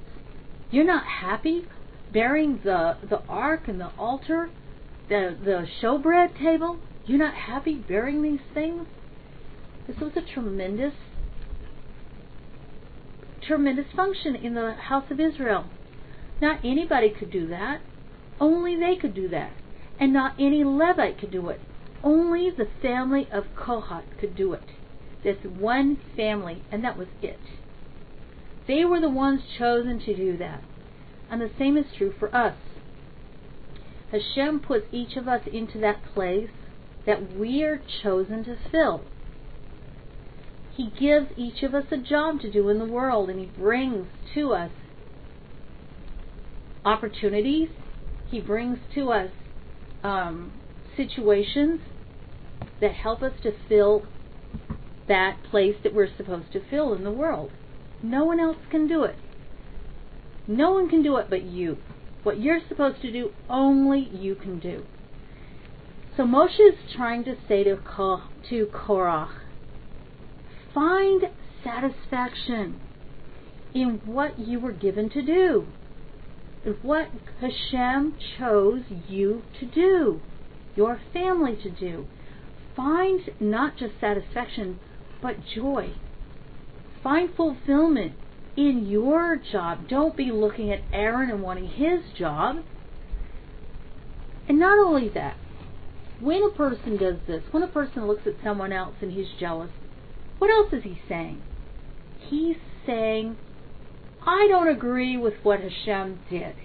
You're not happy bearing the the ark and the altar, the the showbread table? You're not happy bearing these things? This was a tremendous tremendous function in the house of Israel. Not anybody could do that. Only they could do that and not any Levite could do it. Only the family of Kohat could do it. This one family, and that was it. They were the ones chosen to do that. And the same is true for us. Hashem puts each of us into that place that we are chosen to fill. He gives each of us a job to do in the world, and He brings to us opportunities. He brings to us um, situations that help us to fill that place that we're supposed to fill in the world. No one else can do it. No one can do it but you. What you're supposed to do, only you can do. So Moshe is trying to say to, to Korach, find satisfaction in what you were given to do, in what Hashem chose you to do, your family to do. Find not just satisfaction, but joy. Find fulfillment in your job. Don't be looking at Aaron and wanting his job. And not only that, when a person does this, when a person looks at someone else and he's jealous, what else is he saying? He's saying, I don't agree with what Hashem did,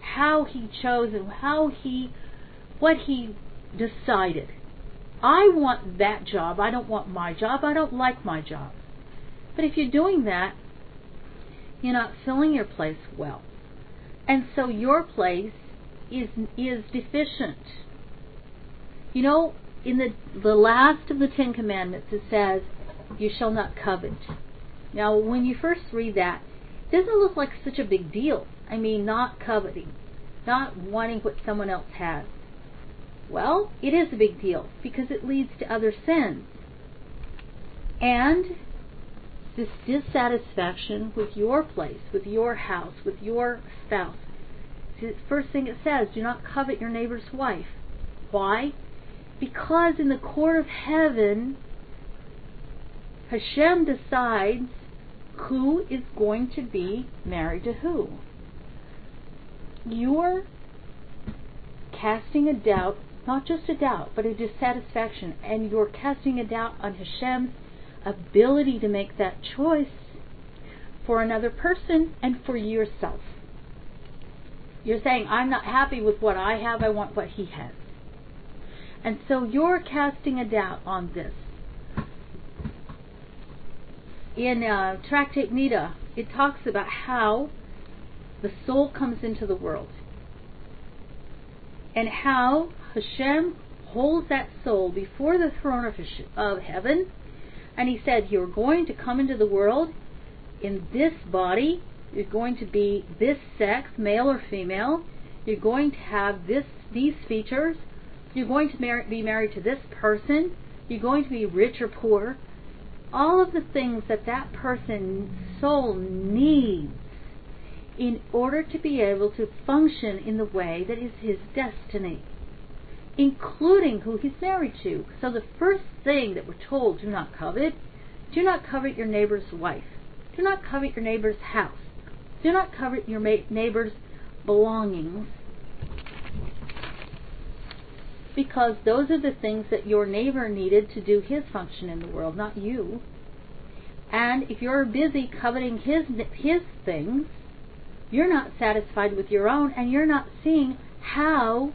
how he chose and how he, what he decided. I want that job. I don't want my job. I don't like my job. But if you're doing that, you're not filling your place well. And so your place is is deficient. You know, in the the last of the Ten Commandments it says, You shall not covet. Now when you first read that, it doesn't look like such a big deal. I mean not coveting, not wanting what someone else has. Well, it is a big deal because it leads to other sins. And this dissatisfaction with your place, with your house, with your spouse. the first thing it says, do not covet your neighbor's wife. Why? Because in the court of heaven, Hashem decides who is going to be married to who. You're casting a doubt, not just a doubt, but a dissatisfaction, and you're casting a doubt on Hashem's ability to make that choice for another person and for yourself. You're saying, I'm not happy with what I have, I want what he has. And so you're casting a doubt on this. In uh, Tractate Nida, it talks about how the soul comes into the world and how Hashem holds that soul before the throne of heaven and he said, You're going to come into the world in this body. You're going to be this sex, male or female. You're going to have this these features. You're going to mar- be married to this person. You're going to be rich or poor. All of the things that that person's soul needs in order to be able to function in the way that is his destiny including who he's married to. So the first thing that we're told, do not covet, do not covet your neighbor's wife. Do not covet your neighbor's house. Do not covet your neighbor's belongings. Because those are the things that your neighbor needed to do his function in the world, not you. And if you're busy coveting his his things, you're not satisfied with your own and you're not seeing how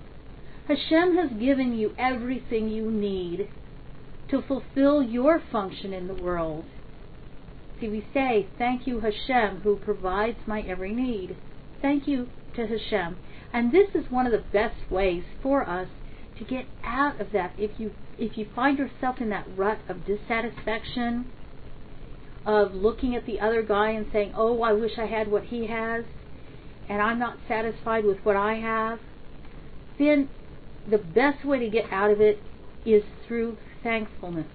Hashem has given you everything you need to fulfill your function in the world. See, we say, Thank you, Hashem, who provides my every need. Thank you to Hashem. And this is one of the best ways for us to get out of that. If you if you find yourself in that rut of dissatisfaction, of looking at the other guy and saying, Oh, I wish I had what he has, and I'm not satisfied with what I have, then the best way to get out of it is through thankfulness.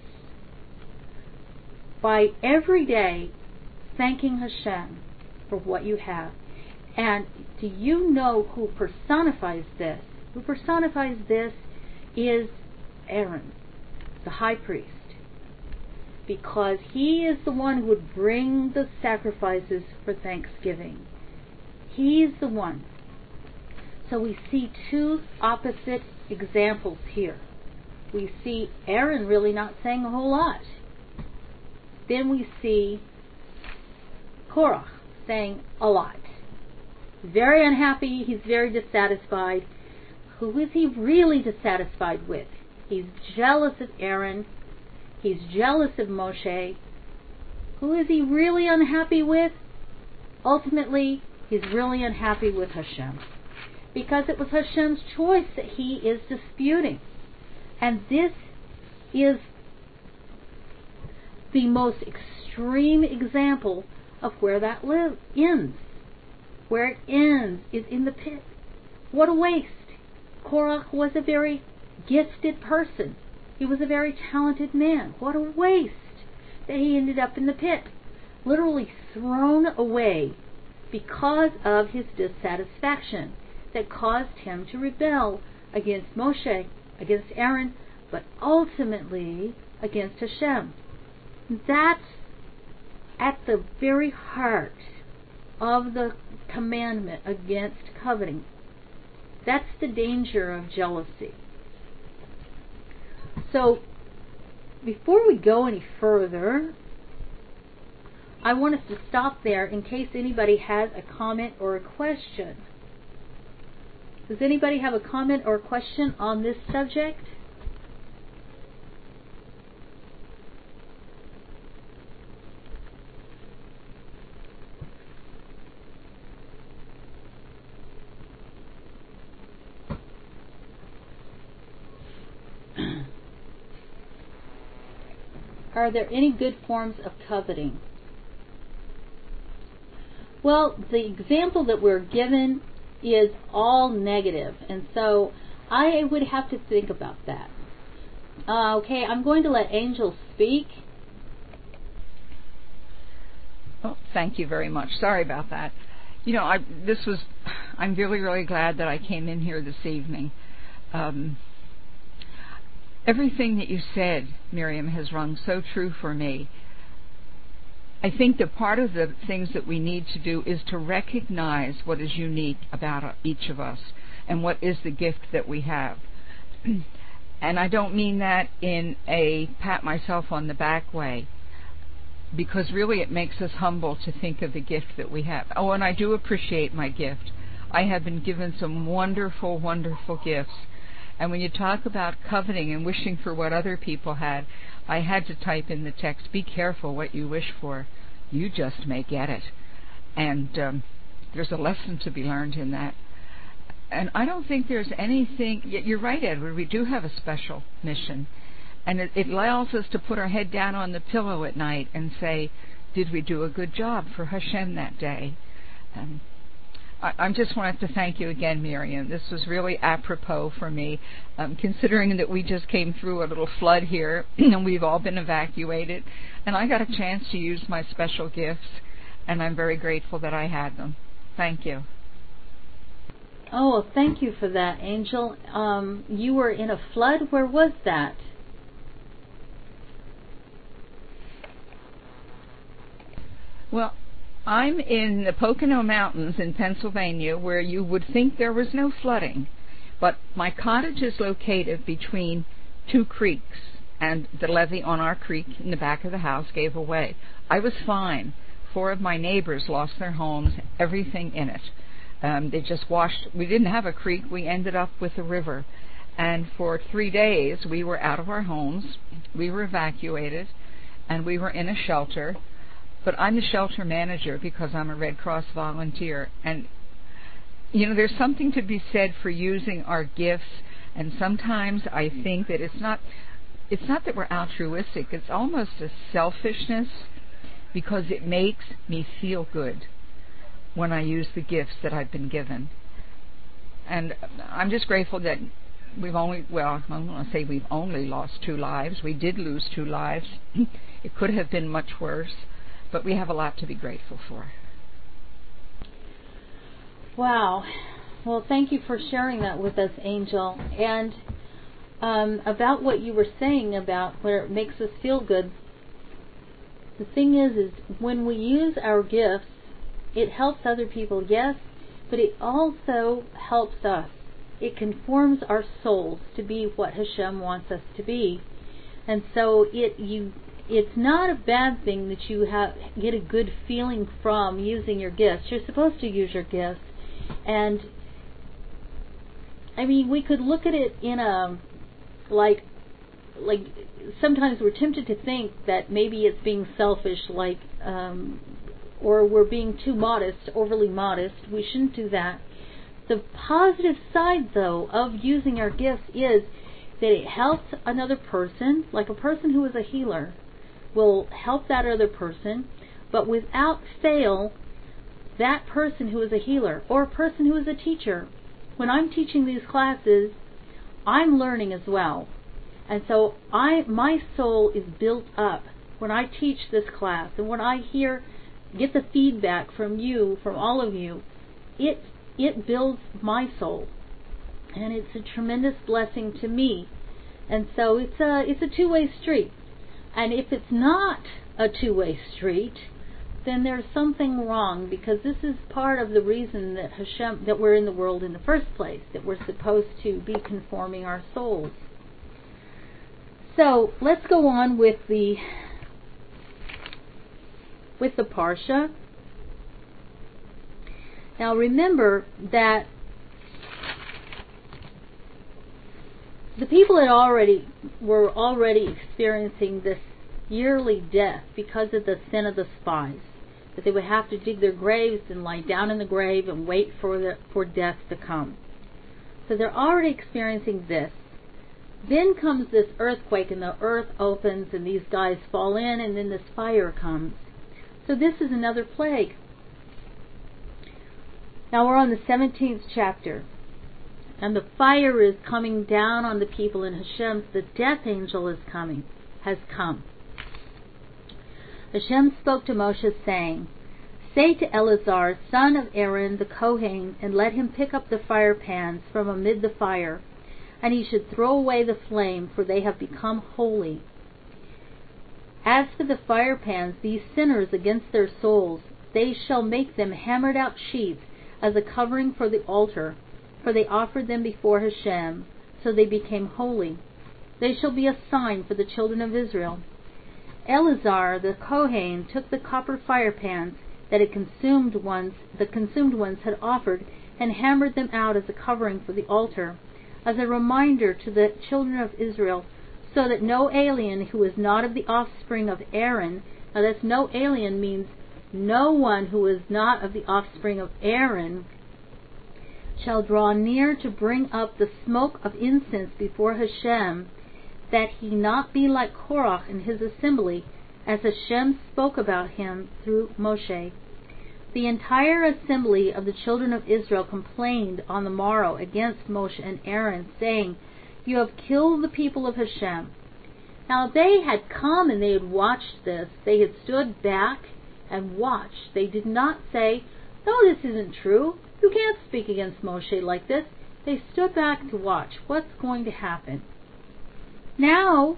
By every day thanking Hashem for what you have. And do you know who personifies this? Who personifies this is Aaron, the high priest. Because he is the one who would bring the sacrifices for thanksgiving. He's the one. So we see two opposite examples here. We see Aaron really not saying a whole lot. Then we see Korach saying a lot. Very unhappy, he's very dissatisfied. Who is he really dissatisfied with? He's jealous of Aaron. He's jealous of Moshe. Who is he really unhappy with? Ultimately, he's really unhappy with Hashem because it was Hashem's choice that he is disputing. And this is the most extreme example of where that live ends. Where it ends is in the pit. What a waste. Korach was a very gifted person. He was a very talented man. What a waste that he ended up in the pit. Literally thrown away because of his dissatisfaction that caused him to rebel against Moshe, against Aaron, but ultimately against Hashem. That's at the very heart of the commandment against coveting. That's the danger of jealousy. So, before we go any further, I want us to stop there in case anybody has a comment or a question. Does anybody have a comment or question on this subject? Are there any good forms of coveting? Well, the example that we're given is all negative, and so I would have to think about that. Uh, okay, I'm going to let Angel speak. Oh, thank you very much. Sorry about that. You know, I this was. I'm really, really glad that I came in here this evening. Um, everything that you said, Miriam, has rung so true for me. I think that part of the things that we need to do is to recognize what is unique about each of us and what is the gift that we have. and I don't mean that in a pat myself on the back way, because really it makes us humble to think of the gift that we have. Oh, and I do appreciate my gift. I have been given some wonderful, wonderful gifts and when you talk about coveting and wishing for what other people had, I had to type in the text, be careful what you wish for. You just may get it. And um, there's a lesson to be learned in that. And I don't think there's anything, you're right, Edward, we do have a special mission. And it, it allows us to put our head down on the pillow at night and say, did we do a good job for Hashem that day? Um, I, just wanted to thank you again, Miriam. This was really apropos for me, um, considering that we just came through a little flood here and we've all been evacuated. And I got a chance to use my special gifts, and I'm very grateful that I had them. Thank you. Oh, thank you for that, Angel. Um, you were in a flood. Where was that? Well, I'm in the Pocono Mountains in Pennsylvania where you would think there was no flooding, but my cottage is located between two creeks, and the levee on our creek in the back of the house gave away. I was fine. Four of my neighbors lost their homes, everything in it. Um, they just washed. We didn't have a creek. We ended up with a river, and for three days we were out of our homes. We were evacuated, and we were in a shelter but I'm the shelter manager because I'm a Red Cross volunteer. And, you know, there's something to be said for using our gifts. And sometimes I think that it's not, it's not that we're altruistic. It's almost a selfishness because it makes me feel good when I use the gifts that I've been given. And I'm just grateful that we've only, well, I don't want to say we've only lost two lives. We did lose two lives. it could have been much worse but we have a lot to be grateful for. Wow. Well, thank you for sharing that with us, Angel. And um, about what you were saying about where it makes us feel good. The thing is, is when we use our gifts, it helps other people, yes, but it also helps us. It conforms our souls to be what Hashem wants us to be. And so it you it's not a bad thing that you have get a good feeling from using your gifts. You're supposed to use your gifts, and I mean, we could look at it in a like like sometimes we're tempted to think that maybe it's being selfish, like um, or we're being too modest, overly modest. We shouldn't do that. The positive side, though, of using our gifts is that it helps another person, like a person who is a healer will help that other person But without fail, that person who is a healer or a person who is a teacher, when I'm teaching these classes, I'm learning as well. And so I my soul is built up when I teach this class and when I hear get the feedback from you, from all of you, it it builds my soul. And it's a tremendous blessing to me. And so it's a it's a two-way street. And if it's not a two-way street, then there's something wrong because this is part of the reason that Hashem that we're in the world in the first place, that we're supposed to be conforming our souls. So let's go on with the with the parsha. Now remember that the people had already were already experiencing this yearly death because of the sin of the spies. That they would have to dig their graves and lie down in the grave and wait for the, for death to come. So they're already experiencing this. Then comes this earthquake and the earth opens and these guys fall in and then this fire comes. So this is another plague. Now we're on the 17th chapter. And the fire is coming down on the people in Hashem. The death angel is coming, has come. Hashem spoke to Moshe, saying, Say to Eleazar, son of Aaron the Kohen, and let him pick up the fire pans from amid the fire, and he should throw away the flame, for they have become holy. As for the fire pans, these sinners against their souls, they shall make them hammered out sheets as a covering for the altar, for they offered them before Hashem, so they became holy. They shall be a sign for the children of Israel. Eleazar the Kohen took the copper fire pans that had consumed ones, the consumed ones had offered, and hammered them out as a covering for the altar, as a reminder to the children of Israel, so that no alien who is not of the offspring of Aaron, now that's no alien means no one who is not of the offspring of Aaron, shall draw near to bring up the smoke of incense before Hashem, that he not be like Korach in his assembly, as Hashem spoke about him through Moshe. The entire assembly of the children of Israel complained on the morrow against Moshe and Aaron, saying, You have killed the people of Hashem. Now they had come and they had watched this. They had stood back and watched. They did not say, No, this isn't true. You can't speak against Moshe like this. They stood back to watch what's going to happen. Now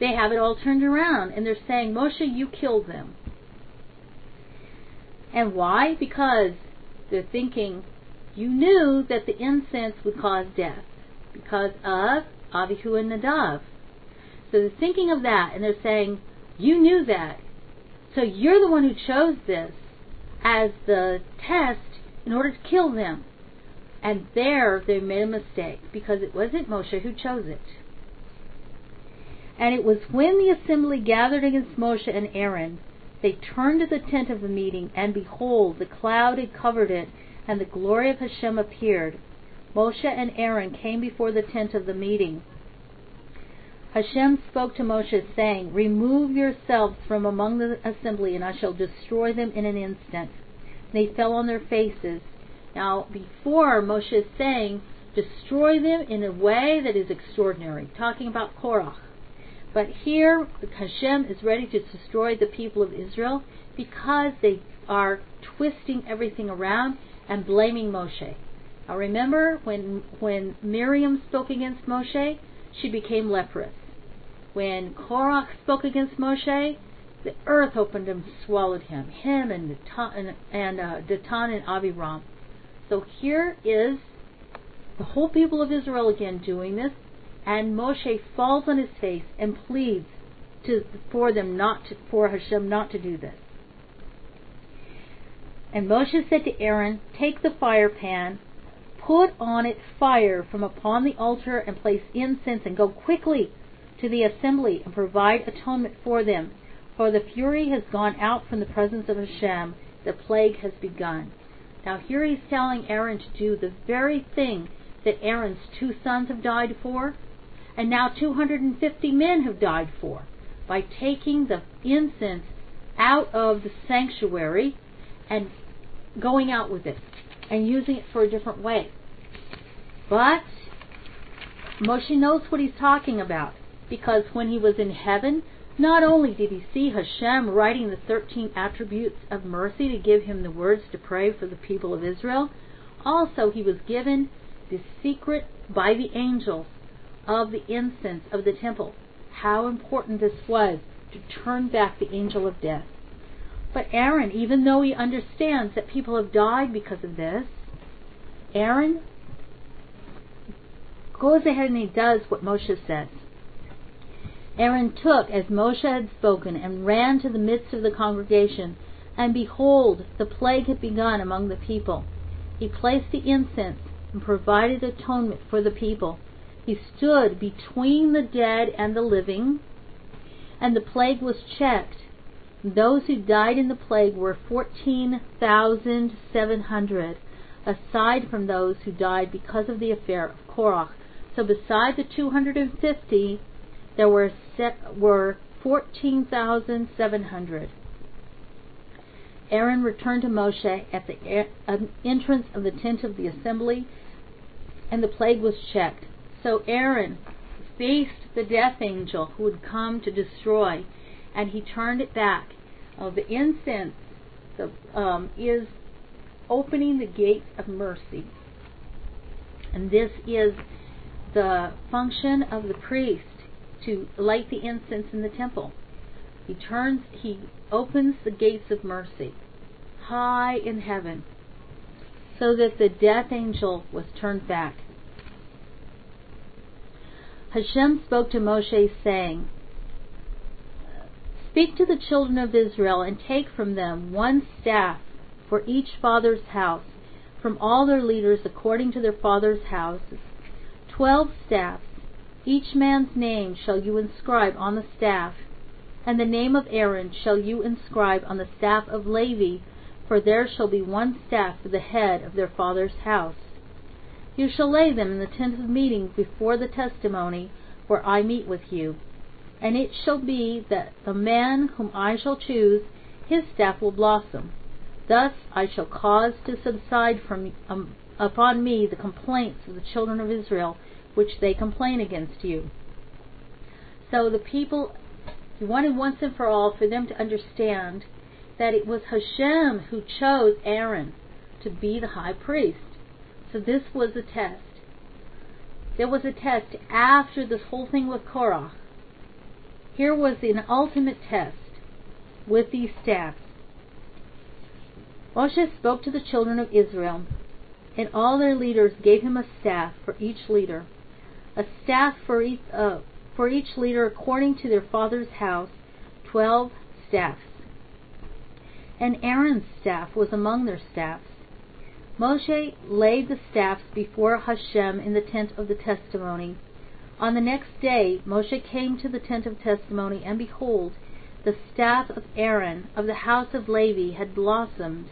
they have it all turned around and they're saying, Moshe, you killed them. And why? Because they're thinking, you knew that the incense would cause death because of Avihu and Nadav. So they're thinking of that and they're saying, you knew that. So you're the one who chose this as the test in order to kill them. And there they made a mistake because it wasn't Moshe who chose it. And it was when the assembly gathered against Moshe and Aaron, they turned to the tent of the meeting, and behold, the cloud had covered it, and the glory of Hashem appeared. Moshe and Aaron came before the tent of the meeting. Hashem spoke to Moshe, saying, Remove yourselves from among the assembly, and I shall destroy them in an instant. They fell on their faces. Now, before Moshe is saying, Destroy them in a way that is extraordinary, talking about Korach. But here, Hashem is ready to destroy the people of Israel because they are twisting everything around and blaming Moshe. Now remember, when, when Miriam spoke against Moshe, she became leprous. When Korach spoke against Moshe, the earth opened and swallowed him, him and Datan and, uh, Datan and Abiram. So here is the whole people of Israel again doing this, and Moshe falls on his face and pleads to, for them not to, for Hashem not to do this. And Moshe said to Aaron, Take the fire pan, put on it fire from upon the altar, and place incense, and go quickly to the assembly and provide atonement for them. For the fury has gone out from the presence of Hashem, the plague has begun. Now here he's telling Aaron to do the very thing that Aaron's two sons have died for, and now 250 men have died for by taking the incense out of the sanctuary and going out with it and using it for a different way. But Moshe knows what he's talking about because when he was in heaven, not only did he see Hashem writing the 13 attributes of mercy to give him the words to pray for the people of Israel, also he was given the secret by the angels of the incense of the temple. How important this was to turn back the angel of death. But Aaron, even though he understands that people have died because of this, Aaron goes ahead and he does what Moshe says. Aaron took as Moshe had spoken and ran to the midst of the congregation, and behold, the plague had begun among the people. He placed the incense and provided atonement for the people. He stood between the dead and the living, and the plague was checked. Those who died in the plague were 14,700, aside from those who died because of the affair of Korach. So beside the 250, there were were 14,700. Aaron returned to Moshe at the entrance of the tent of the assembly, and the plague was checked. So Aaron faced the death angel who would come to destroy, and he turned it back. Uh, the incense the, um, is opening the gates of mercy. And this is the function of the priest to light the incense in the temple. He turns, he opens the gates of mercy high in heaven so that the death angel was turned back. Hashem spoke to Moshe, saying, Speak to the children of Israel and take from them one staff for each father's house, from all their leaders according to their father's houses. Twelve staffs each man's name shall you inscribe on the staff, and the name of Aaron shall you inscribe on the staff of Levi, for there shall be one staff for the head of their father's house. You shall lay them in the tent of meeting before the testimony, where I meet with you. And it shall be that the man whom I shall choose, his staff will blossom. Thus I shall cause to subside from um, upon me the complaints of the children of Israel which they complain against you. So the people he wanted once and for all for them to understand that it was Hashem who chose Aaron to be the high priest. So this was a test. There was a test after this whole thing with Korah. Here was an ultimate test with these staffs. Moshe spoke to the children of Israel, and all their leaders gave him a staff for each leader a staff for each, uh, for each leader according to their father's house, twelve staffs. And Aaron's staff was among their staffs. Moshe laid the staffs before Hashem in the tent of the testimony. On the next day, Moshe came to the tent of testimony, and behold, the staff of Aaron of the house of Levi had blossomed.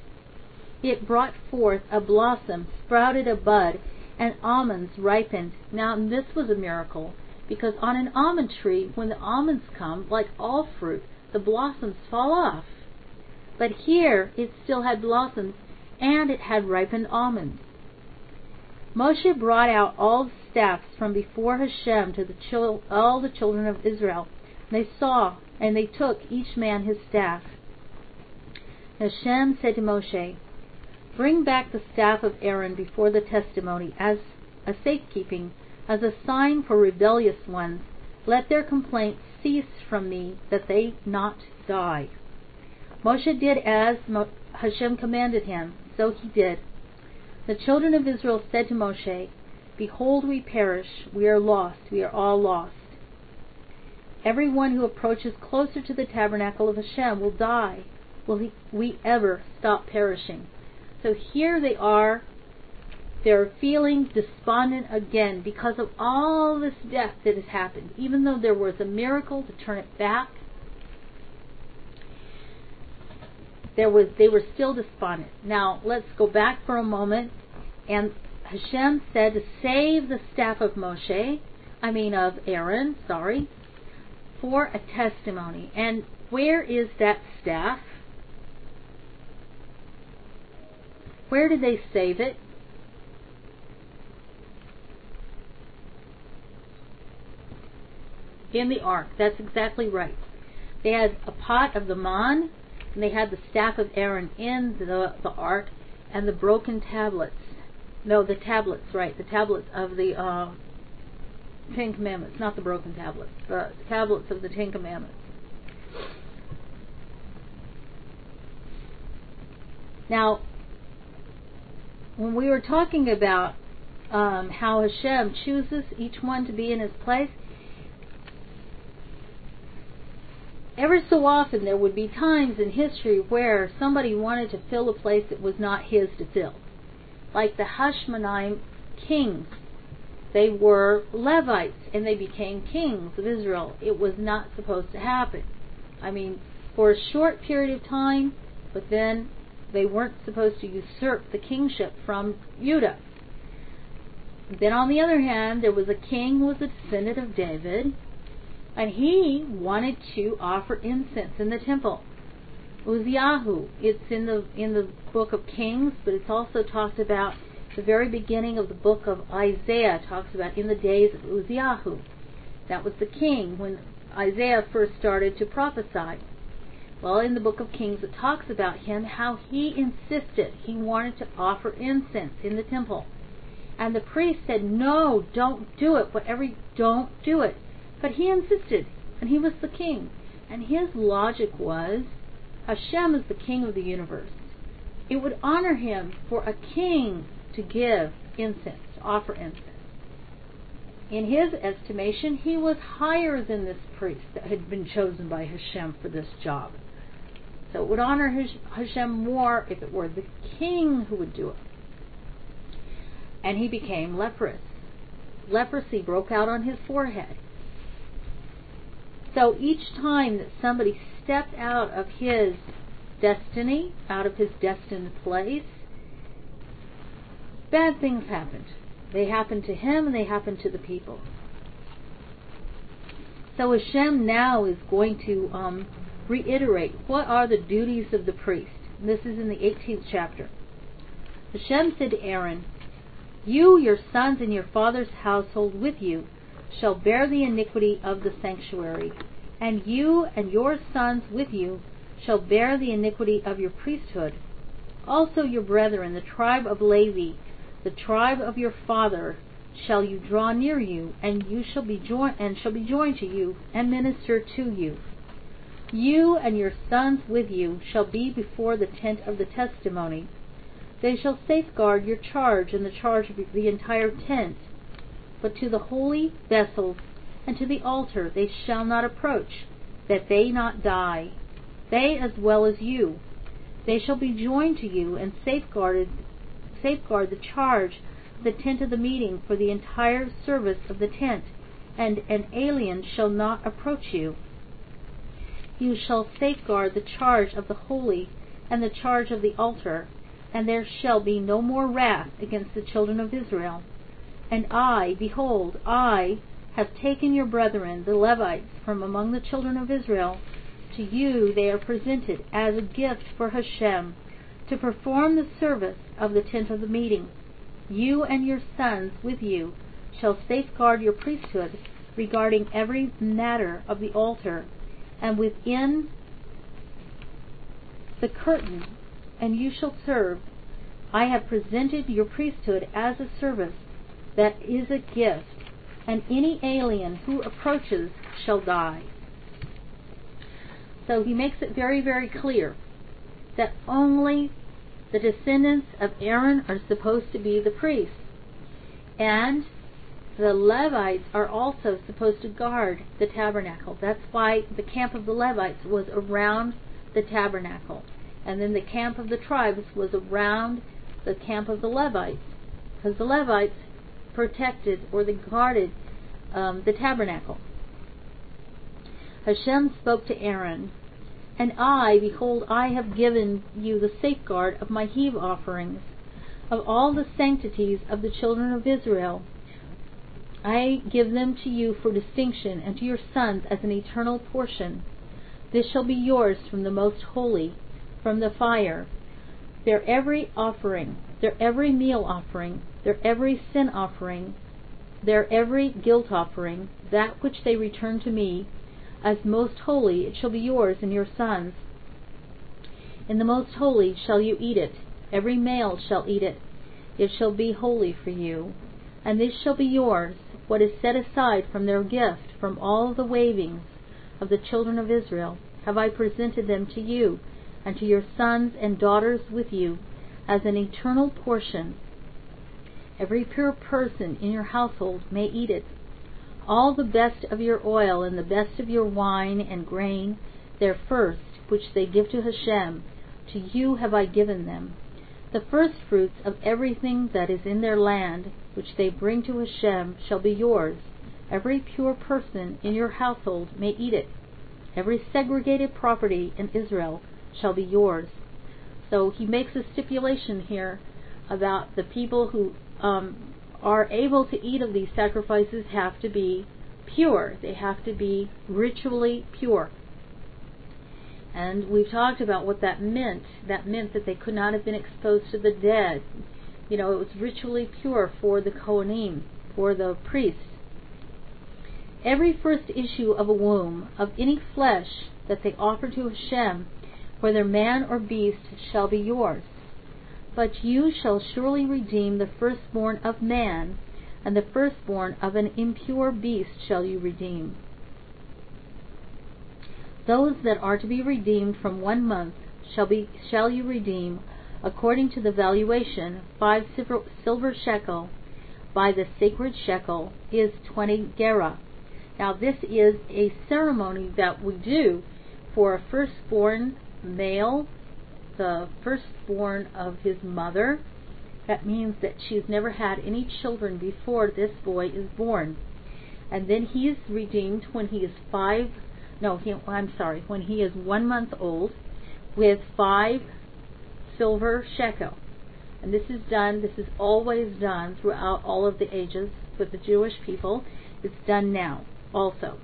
It brought forth a blossom, sprouted a bud, and almonds ripened. Now, this was a miracle because on an almond tree, when the almonds come, like all fruit, the blossoms fall off. But here it still had blossoms and it had ripened almonds. Moshe brought out all the staffs from before Hashem to the chil- all the children of Israel. They saw, and they took each man his staff. Hashem said to Moshe, Bring back the staff of Aaron before the testimony as a safekeeping, as a sign for rebellious ones. Let their complaints cease from me, that they not die. Moshe did as Hashem commanded him, so he did. The children of Israel said to Moshe, Behold, we perish, we are lost, we are all lost. Every one who approaches closer to the tabernacle of Hashem will die. Will he, we ever stop perishing? So here they are. They're feeling despondent again because of all this death that has happened. Even though there was a miracle to turn it back, there was they were still despondent. Now let's go back for a moment. And Hashem said to save the staff of Moshe, I mean of Aaron, sorry. for a testimony. And where is that staff? Where did they save it? In the ark. That's exactly right. They had a pot of the man, and they had the staff of Aaron in the, the ark, and the broken tablets. No, the tablets, right. The tablets of the uh, Ten Commandments, not the broken tablets, the tablets of the Ten Commandments. Now, when we were talking about um, how Hashem chooses each one to be in his place, ever so often there would be times in history where somebody wanted to fill a place that was not his to fill. Like the Hashmonaim kings. They were Levites and they became kings of Israel. It was not supposed to happen. I mean, for a short period of time, but then they weren't supposed to usurp the kingship from Judah. Then, on the other hand, there was a king who was a descendant of David, and he wanted to offer incense in the temple. Uzziahu. It's in the in the book of Kings, but it's also talked about the very beginning of the book of Isaiah talks about in the days of Uzziahu. That was the king when Isaiah first started to prophesy. Well, in the book of Kings, it talks about him how he insisted he wanted to offer incense in the temple. And the priest said, No, don't do it. Whatever, don't do it. But he insisted, and he was the king. And his logic was Hashem is the king of the universe. It would honor him for a king to give incense, to offer incense. In his estimation, he was higher than this priest that had been chosen by Hashem for this job. So it would honor Hashem more if it were the king who would do it. And he became leprous. Leprosy broke out on his forehead. So each time that somebody stepped out of his destiny, out of his destined place, bad things happened. They happened to him and they happened to the people. So Hashem now is going to um, reiterate what are the duties of the priest. This is in the 18th chapter. Hashem said to Aaron, You, your sons, and your father's household with you shall bear the iniquity of the sanctuary, and you and your sons with you shall bear the iniquity of your priesthood. Also your brethren, the tribe of Levi, the tribe of your father, shall you draw near you, and you shall be joined and shall be joined to you, and minister to you. You and your sons with you shall be before the tent of the testimony. They shall safeguard your charge and the charge of the entire tent. But to the holy vessels and to the altar they shall not approach, that they not die, they as well as you. They shall be joined to you and safeguarded safeguard the charge of the tent of the meeting for the entire service of the tent, and an alien shall not approach you. You shall safeguard the charge of the holy and the charge of the altar, and there shall be no more wrath against the children of Israel. And I, behold, I have taken your brethren, the Levites, from among the children of Israel. To you they are presented as a gift for Hashem, to perform the service of the tent of the meeting. You and your sons with you shall safeguard your priesthood regarding every matter of the altar and within the curtain, and you shall serve. I have presented your priesthood as a service that is a gift, and any alien who approaches shall die. So he makes it very, very clear that only the descendants of Aaron are supposed to be the priests. And the Levites are also supposed to guard the tabernacle. That's why the camp of the Levites was around the tabernacle. And then the camp of the tribes was around the camp of the Levites. Because the Levites protected or they guarded um, the tabernacle. Hashem spoke to Aaron, And I, behold, I have given you the safeguard of my heave offerings, of all the sanctities of the children of Israel I give them to you for distinction, and to your sons as an eternal portion. This shall be yours from the most holy, from the fire. Their every offering, their every meal offering, their every sin offering, their every guilt offering, that which they return to me, as most holy, it shall be yours and your sons. In the most holy shall you eat it, every male shall eat it. It shall be holy for you. And this shall be yours, what is set aside from their gift, from all the wavings of the children of Israel, have I presented them to you, and to your sons and daughters with you, as an eternal portion. Every pure person in your household may eat it. All the best of your oil and the best of your wine and grain, their first, which they give to Hashem, to you have I given them. The first fruits of everything that is in their land, which they bring to Hashem, shall be yours. Every pure person in your household may eat it. Every segregated property in Israel shall be yours. So he makes a stipulation here about the people who um, are able to eat of these sacrifices have to be pure. They have to be ritually pure. And we've talked about what that meant. That meant that they could not have been exposed to the dead. You know, it was ritually pure for the Kohanim, for the priests. Every first issue of a womb, of any flesh that they offer to Hashem, whether man or beast, shall be yours. But you shall surely redeem the firstborn of man, and the firstborn of an impure beast shall you redeem. Those that are to be redeemed from one month shall be shall you redeem according to the valuation five silver, shekel by the sacred shekel is twenty gerah. Now this is a ceremony that we do for a firstborn male, the firstborn of his mother. That means that she's never had any children before this boy is born. And then he is redeemed when he is five no, he, I'm sorry, when he is one month old, with five silver shekel. And this is done, this is always done throughout all of the ages with the Jewish people. It's done now also.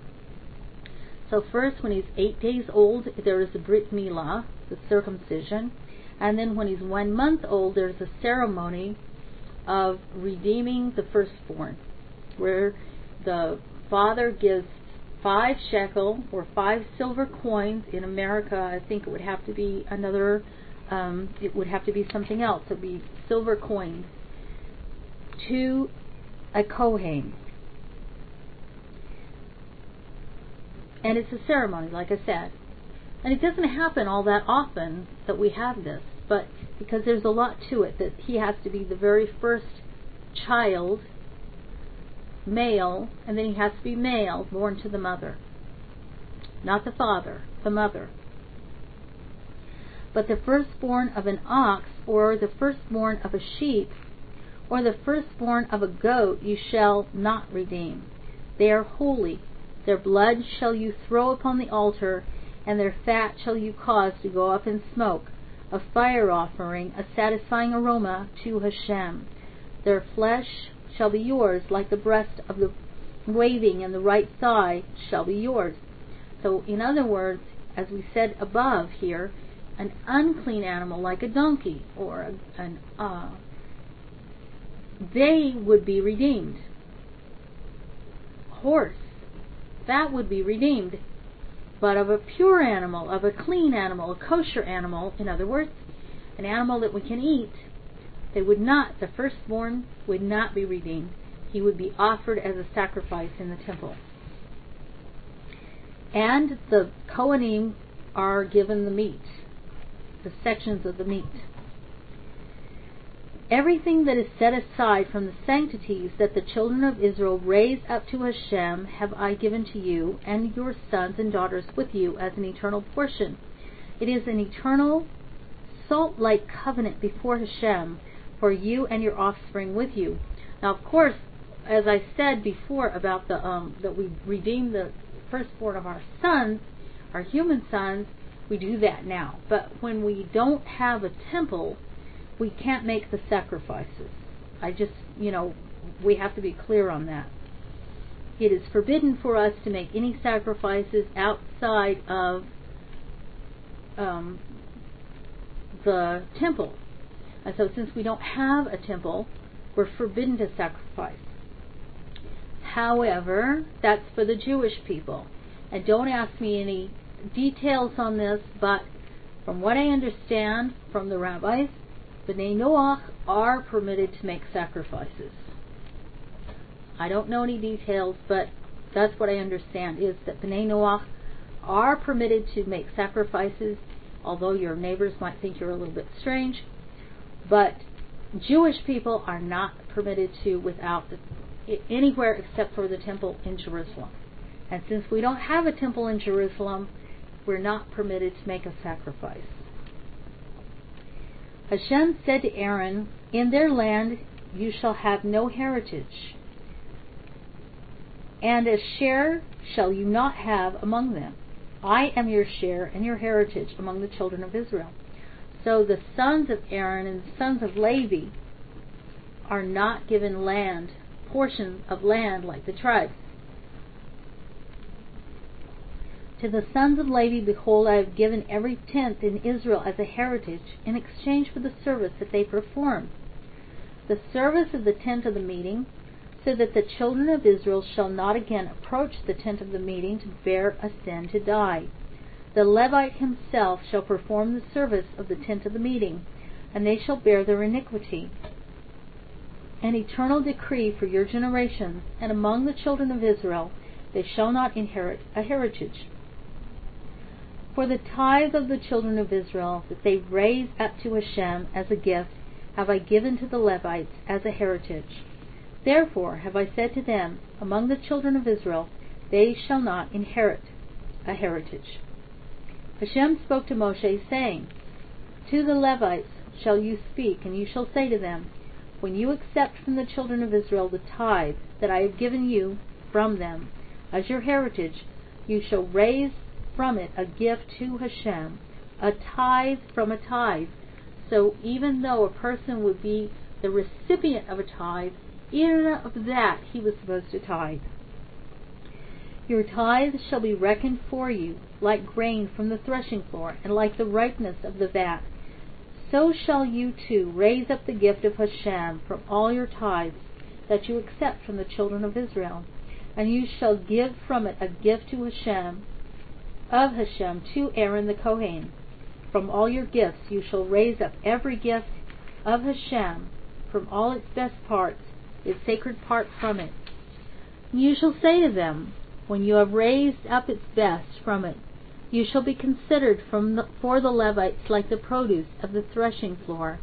So first, when he's eight days old, there is the Brit Milah, the circumcision. And then when he's one month old, there's a ceremony of redeeming the firstborn, where the father gives five shekel or five silver coins in America. I think it would have to be another. Um, it would have to be something else. It would be silver coins to a kohen, and it's a ceremony, like I said. And it doesn't happen all that often that we have this, but because there's a lot to it, that he has to be the very first child male, and then he has to be male, born to the mother. Not the father, the mother. But the firstborn of an ox, or the firstborn of a sheep, or the firstborn of a goat you shall not redeem. They are holy. Their blood shall you throw upon the altar, and their fat shall you cause to go up in smoke, a fire offering, a satisfying aroma to Hashem. Their flesh shall be yours, like the breast of the waving and the right thigh shall be yours. So, in other words, as we said above here, an unclean animal like a donkey or an uh, they would be redeemed. Horse, that would be redeemed. But of a pure animal, of a clean animal, a kosher animal, in other words, an animal that we can eat, they would not, the firstborn would not be redeemed. He would be offered as a sacrifice in the temple. And the Kohanim are given the meat, the sections of the meat. Everything that is set aside from the sanctities that the children of Israel raise up to Hashem have I given to you and your sons and daughters with you as an eternal portion. It is an eternal, salt like covenant before Hashem for you and your offspring with you. Now, of course, as I said before about the um, that we redeem the firstborn of our sons, our human sons, we do that now. But when we don't have a temple, we can't make the sacrifices. I just, you know, we have to be clear on that. it is forbidden for us to make any sacrifices outside of um, the temple. And so, since we don't have a temple, we're forbidden to sacrifice. However, that's for the Jewish people. And don't ask me any details on this, but from what I understand from the rabbis, Bnei Noach are permitted to make sacrifices. I don't know any details, but that's what I understand is that Bnei Noach are permitted to make sacrifices, although your neighbors might think you're a little bit strange. But Jewish people are not permitted to without the, anywhere except for the temple in Jerusalem. And since we don't have a temple in Jerusalem, we're not permitted to make a sacrifice. Hashem said to Aaron, In their land you shall have no heritage, and a share shall you not have among them. I am your share and your heritage among the children of Israel. So the sons of Aaron and the sons of Levi are not given land, portions of land like the tribes. To the sons of Levi, behold, I have given every tenth in Israel as a heritage in exchange for the service that they perform. The service of the tent of the meeting, so that the children of Israel shall not again approach the tent of the meeting to bear a sin to die. The Levite himself shall perform the service of the tent of the meeting, and they shall bear their iniquity. An eternal decree for your generations, and among the children of Israel they shall not inherit a heritage. For the tithe of the children of Israel that they raise up to Hashem as a gift have I given to the Levites as a heritage. Therefore have I said to them, Among the children of Israel they shall not inherit a heritage. Hashem spoke to Moshe, saying, To the Levites shall you speak, and you shall say to them, When you accept from the children of Israel the tithe that I have given you from them as your heritage, you shall raise from it a gift to Hashem, a tithe from a tithe. So even though a person would be the recipient of a tithe, even of that he was supposed to tithe. Your tithe shall be reckoned for you, like grain from the threshing floor, and like the ripeness of the vat. So shall you too raise up the gift of Hashem from all your tithes that you accept from the children of Israel, and you shall give from it a gift to Hashem, of Hashem to Aaron the Kohen. From all your gifts you shall raise up every gift of Hashem from all its best parts, its sacred part from it. You shall say to them, when you have raised up its best from it, you shall be considered the, for the Levites like the produce of the threshing floor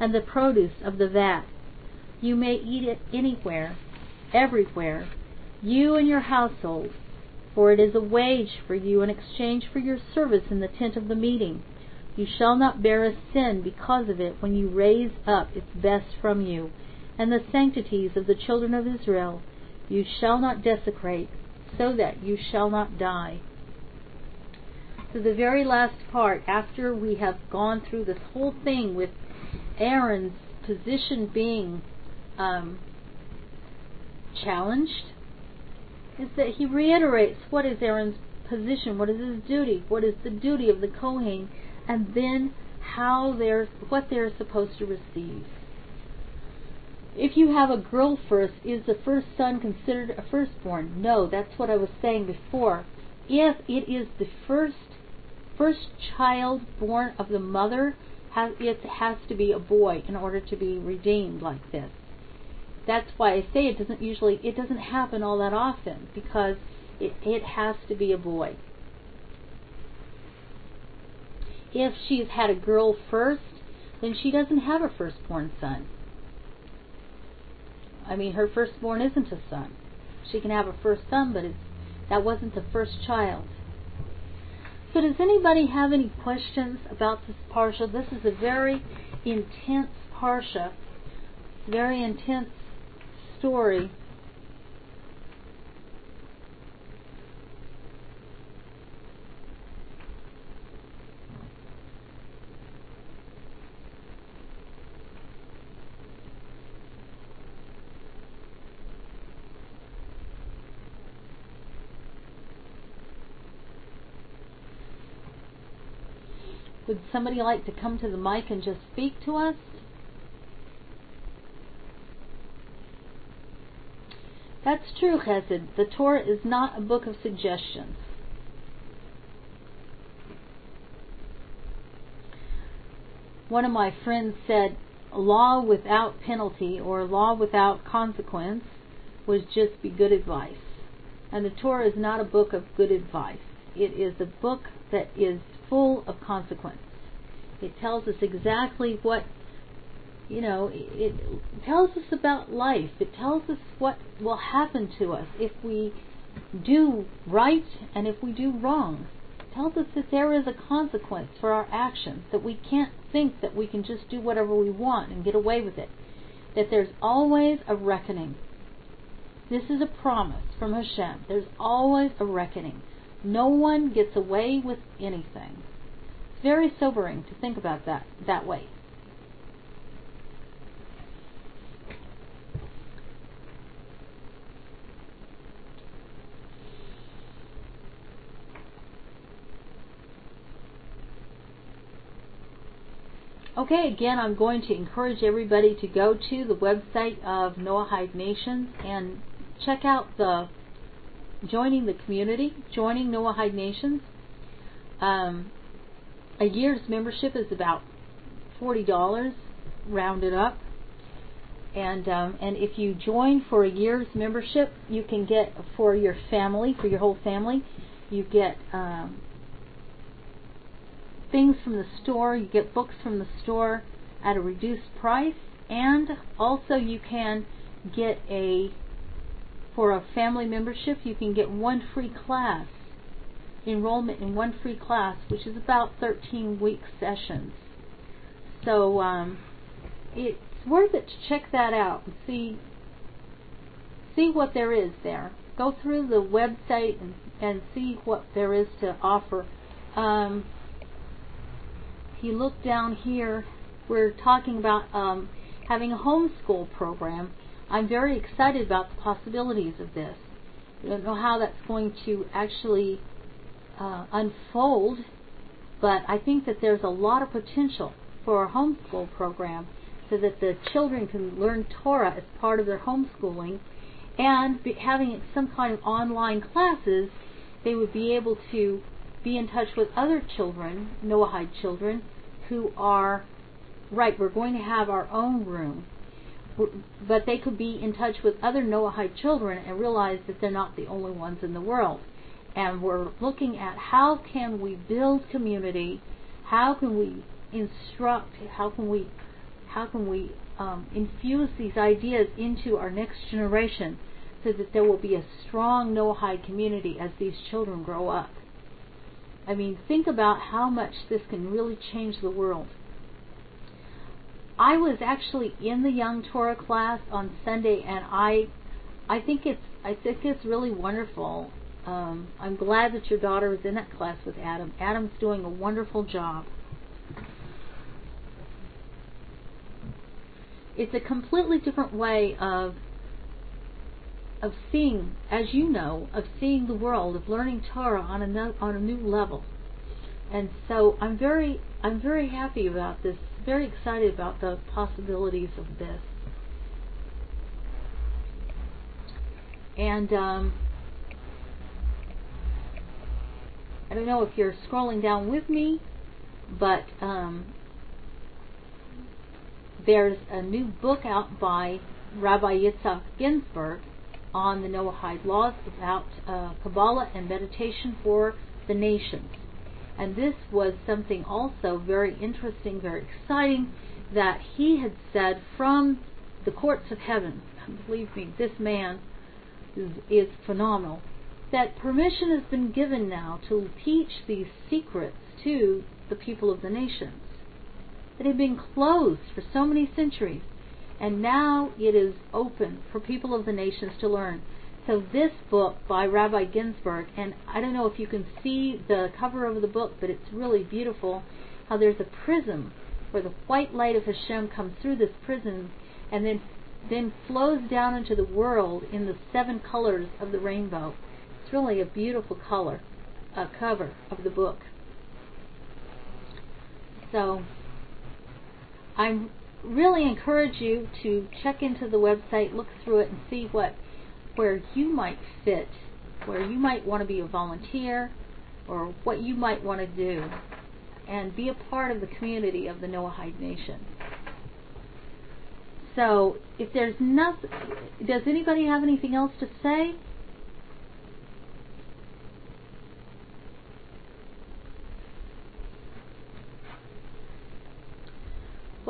and the produce of the vat. You may eat it anywhere, everywhere, you and your household, for it is a wage for you in exchange for your service in the tent of the meeting. You shall not bear a sin because of it when you raise up its best from you, and the sanctities of the children of Israel. You shall not desecrate, so that you shall not die. So the very last part, after we have gone through this whole thing with Aaron's position being um, challenged, is that he reiterates what is Aaron's position, what is his duty, what is the duty of the Kohen, and then how they're what they're supposed to receive if you have a girl first, is the first son considered a firstborn? No, that's what I was saying before. If it is the first first child born of the mother, it has to be a boy in order to be redeemed like this. That's why I say it doesn't usually it doesn't happen all that often because it, it has to be a boy. If she's had a girl first, then she doesn't have a firstborn son. I mean, her firstborn isn't a son. She can have a first son, but it's, that wasn't the first child. So, does anybody have any questions about this parsha? This is a very intense parsha, very intense story. Would somebody like to come to the mic and just speak to us? That's true, Chesed. The Torah is not a book of suggestions. One of my friends said, law without penalty or law without consequence would just be good advice. And the Torah is not a book of good advice. It is a book that is full of consequence. It tells us exactly what, you know, it tells us about life. It tells us what will happen to us if we do right and if we do wrong. It tells us that there is a consequence for our actions, that we can't think that we can just do whatever we want and get away with it. That there's always a reckoning. This is a promise from Hashem. There's always a reckoning. No one gets away with anything. It's very sobering to think about that that way. Okay, again, I'm going to encourage everybody to go to the website of Noahide Nations and check out the joining the community, joining Noahide Nations. Um, a year's membership is about forty dollars, rounded up. And um, and if you join for a year's membership, you can get for your family, for your whole family, you get um, things from the store. You get books from the store at a reduced price, and also you can get a for a family membership, you can get one free class, enrollment in one free class, which is about 13 week sessions. So um, it's worth it to check that out and see see what there is there. Go through the website and, and see what there is to offer. Um, if you look down here, we're talking about um, having a homeschool program I'm very excited about the possibilities of this. I don't know how that's going to actually uh, unfold, but I think that there's a lot of potential for a homeschool program so that the children can learn Torah as part of their homeschooling and be, having some kind of online classes, they would be able to be in touch with other children, Noahide children, who are, right, we're going to have our own room but they could be in touch with other Noahide children and realize that they're not the only ones in the world. And we're looking at how can we build community, how can we instruct, how can we, how can we um, infuse these ideas into our next generation, so that there will be a strong Noahide community as these children grow up. I mean, think about how much this can really change the world. I was actually in the Young Torah class on Sunday, and I, I think it's I think it's really wonderful. Um, I'm glad that your daughter was in that class with Adam. Adam's doing a wonderful job. It's a completely different way of of seeing, as you know, of seeing the world, of learning Torah on a on a new level. And so I'm very I'm very happy about this very excited about the possibilities of this. And um, I don't know if you're scrolling down with me, but um, there's a new book out by Rabbi Yitzhak Ginsburgh on the Noahide laws about uh, Kabbalah and meditation for the nations. And this was something also very interesting, very exciting, that he had said from the courts of heaven. Believe me, this man is, is phenomenal. That permission has been given now to teach these secrets to the people of the nations. It had been closed for so many centuries, and now it is open for people of the nations to learn. So this book by Rabbi Ginsburgh, and I don't know if you can see the cover of the book, but it's really beautiful. How there's a prism where the white light of Hashem comes through this prism, and then then flows down into the world in the seven colors of the rainbow. It's really a beautiful color, uh, cover of the book. So I really encourage you to check into the website, look through it, and see what where you might fit, where you might want to be a volunteer, or what you might want to do, and be a part of the community of the Noahide Nation. So, if there's nothing, does anybody have anything else to say?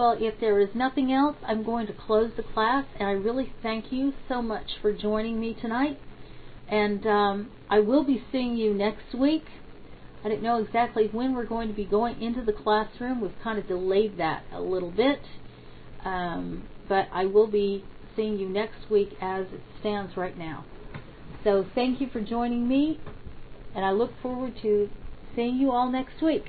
Well, if there is nothing else, I'm going to close the class, and I really thank you so much for joining me tonight. And um, I will be seeing you next week. I don't know exactly when we're going to be going into the classroom. We've kind of delayed that a little bit. Um, but I will be seeing you next week as it stands right now. So thank you for joining me, and I look forward to seeing you all next week.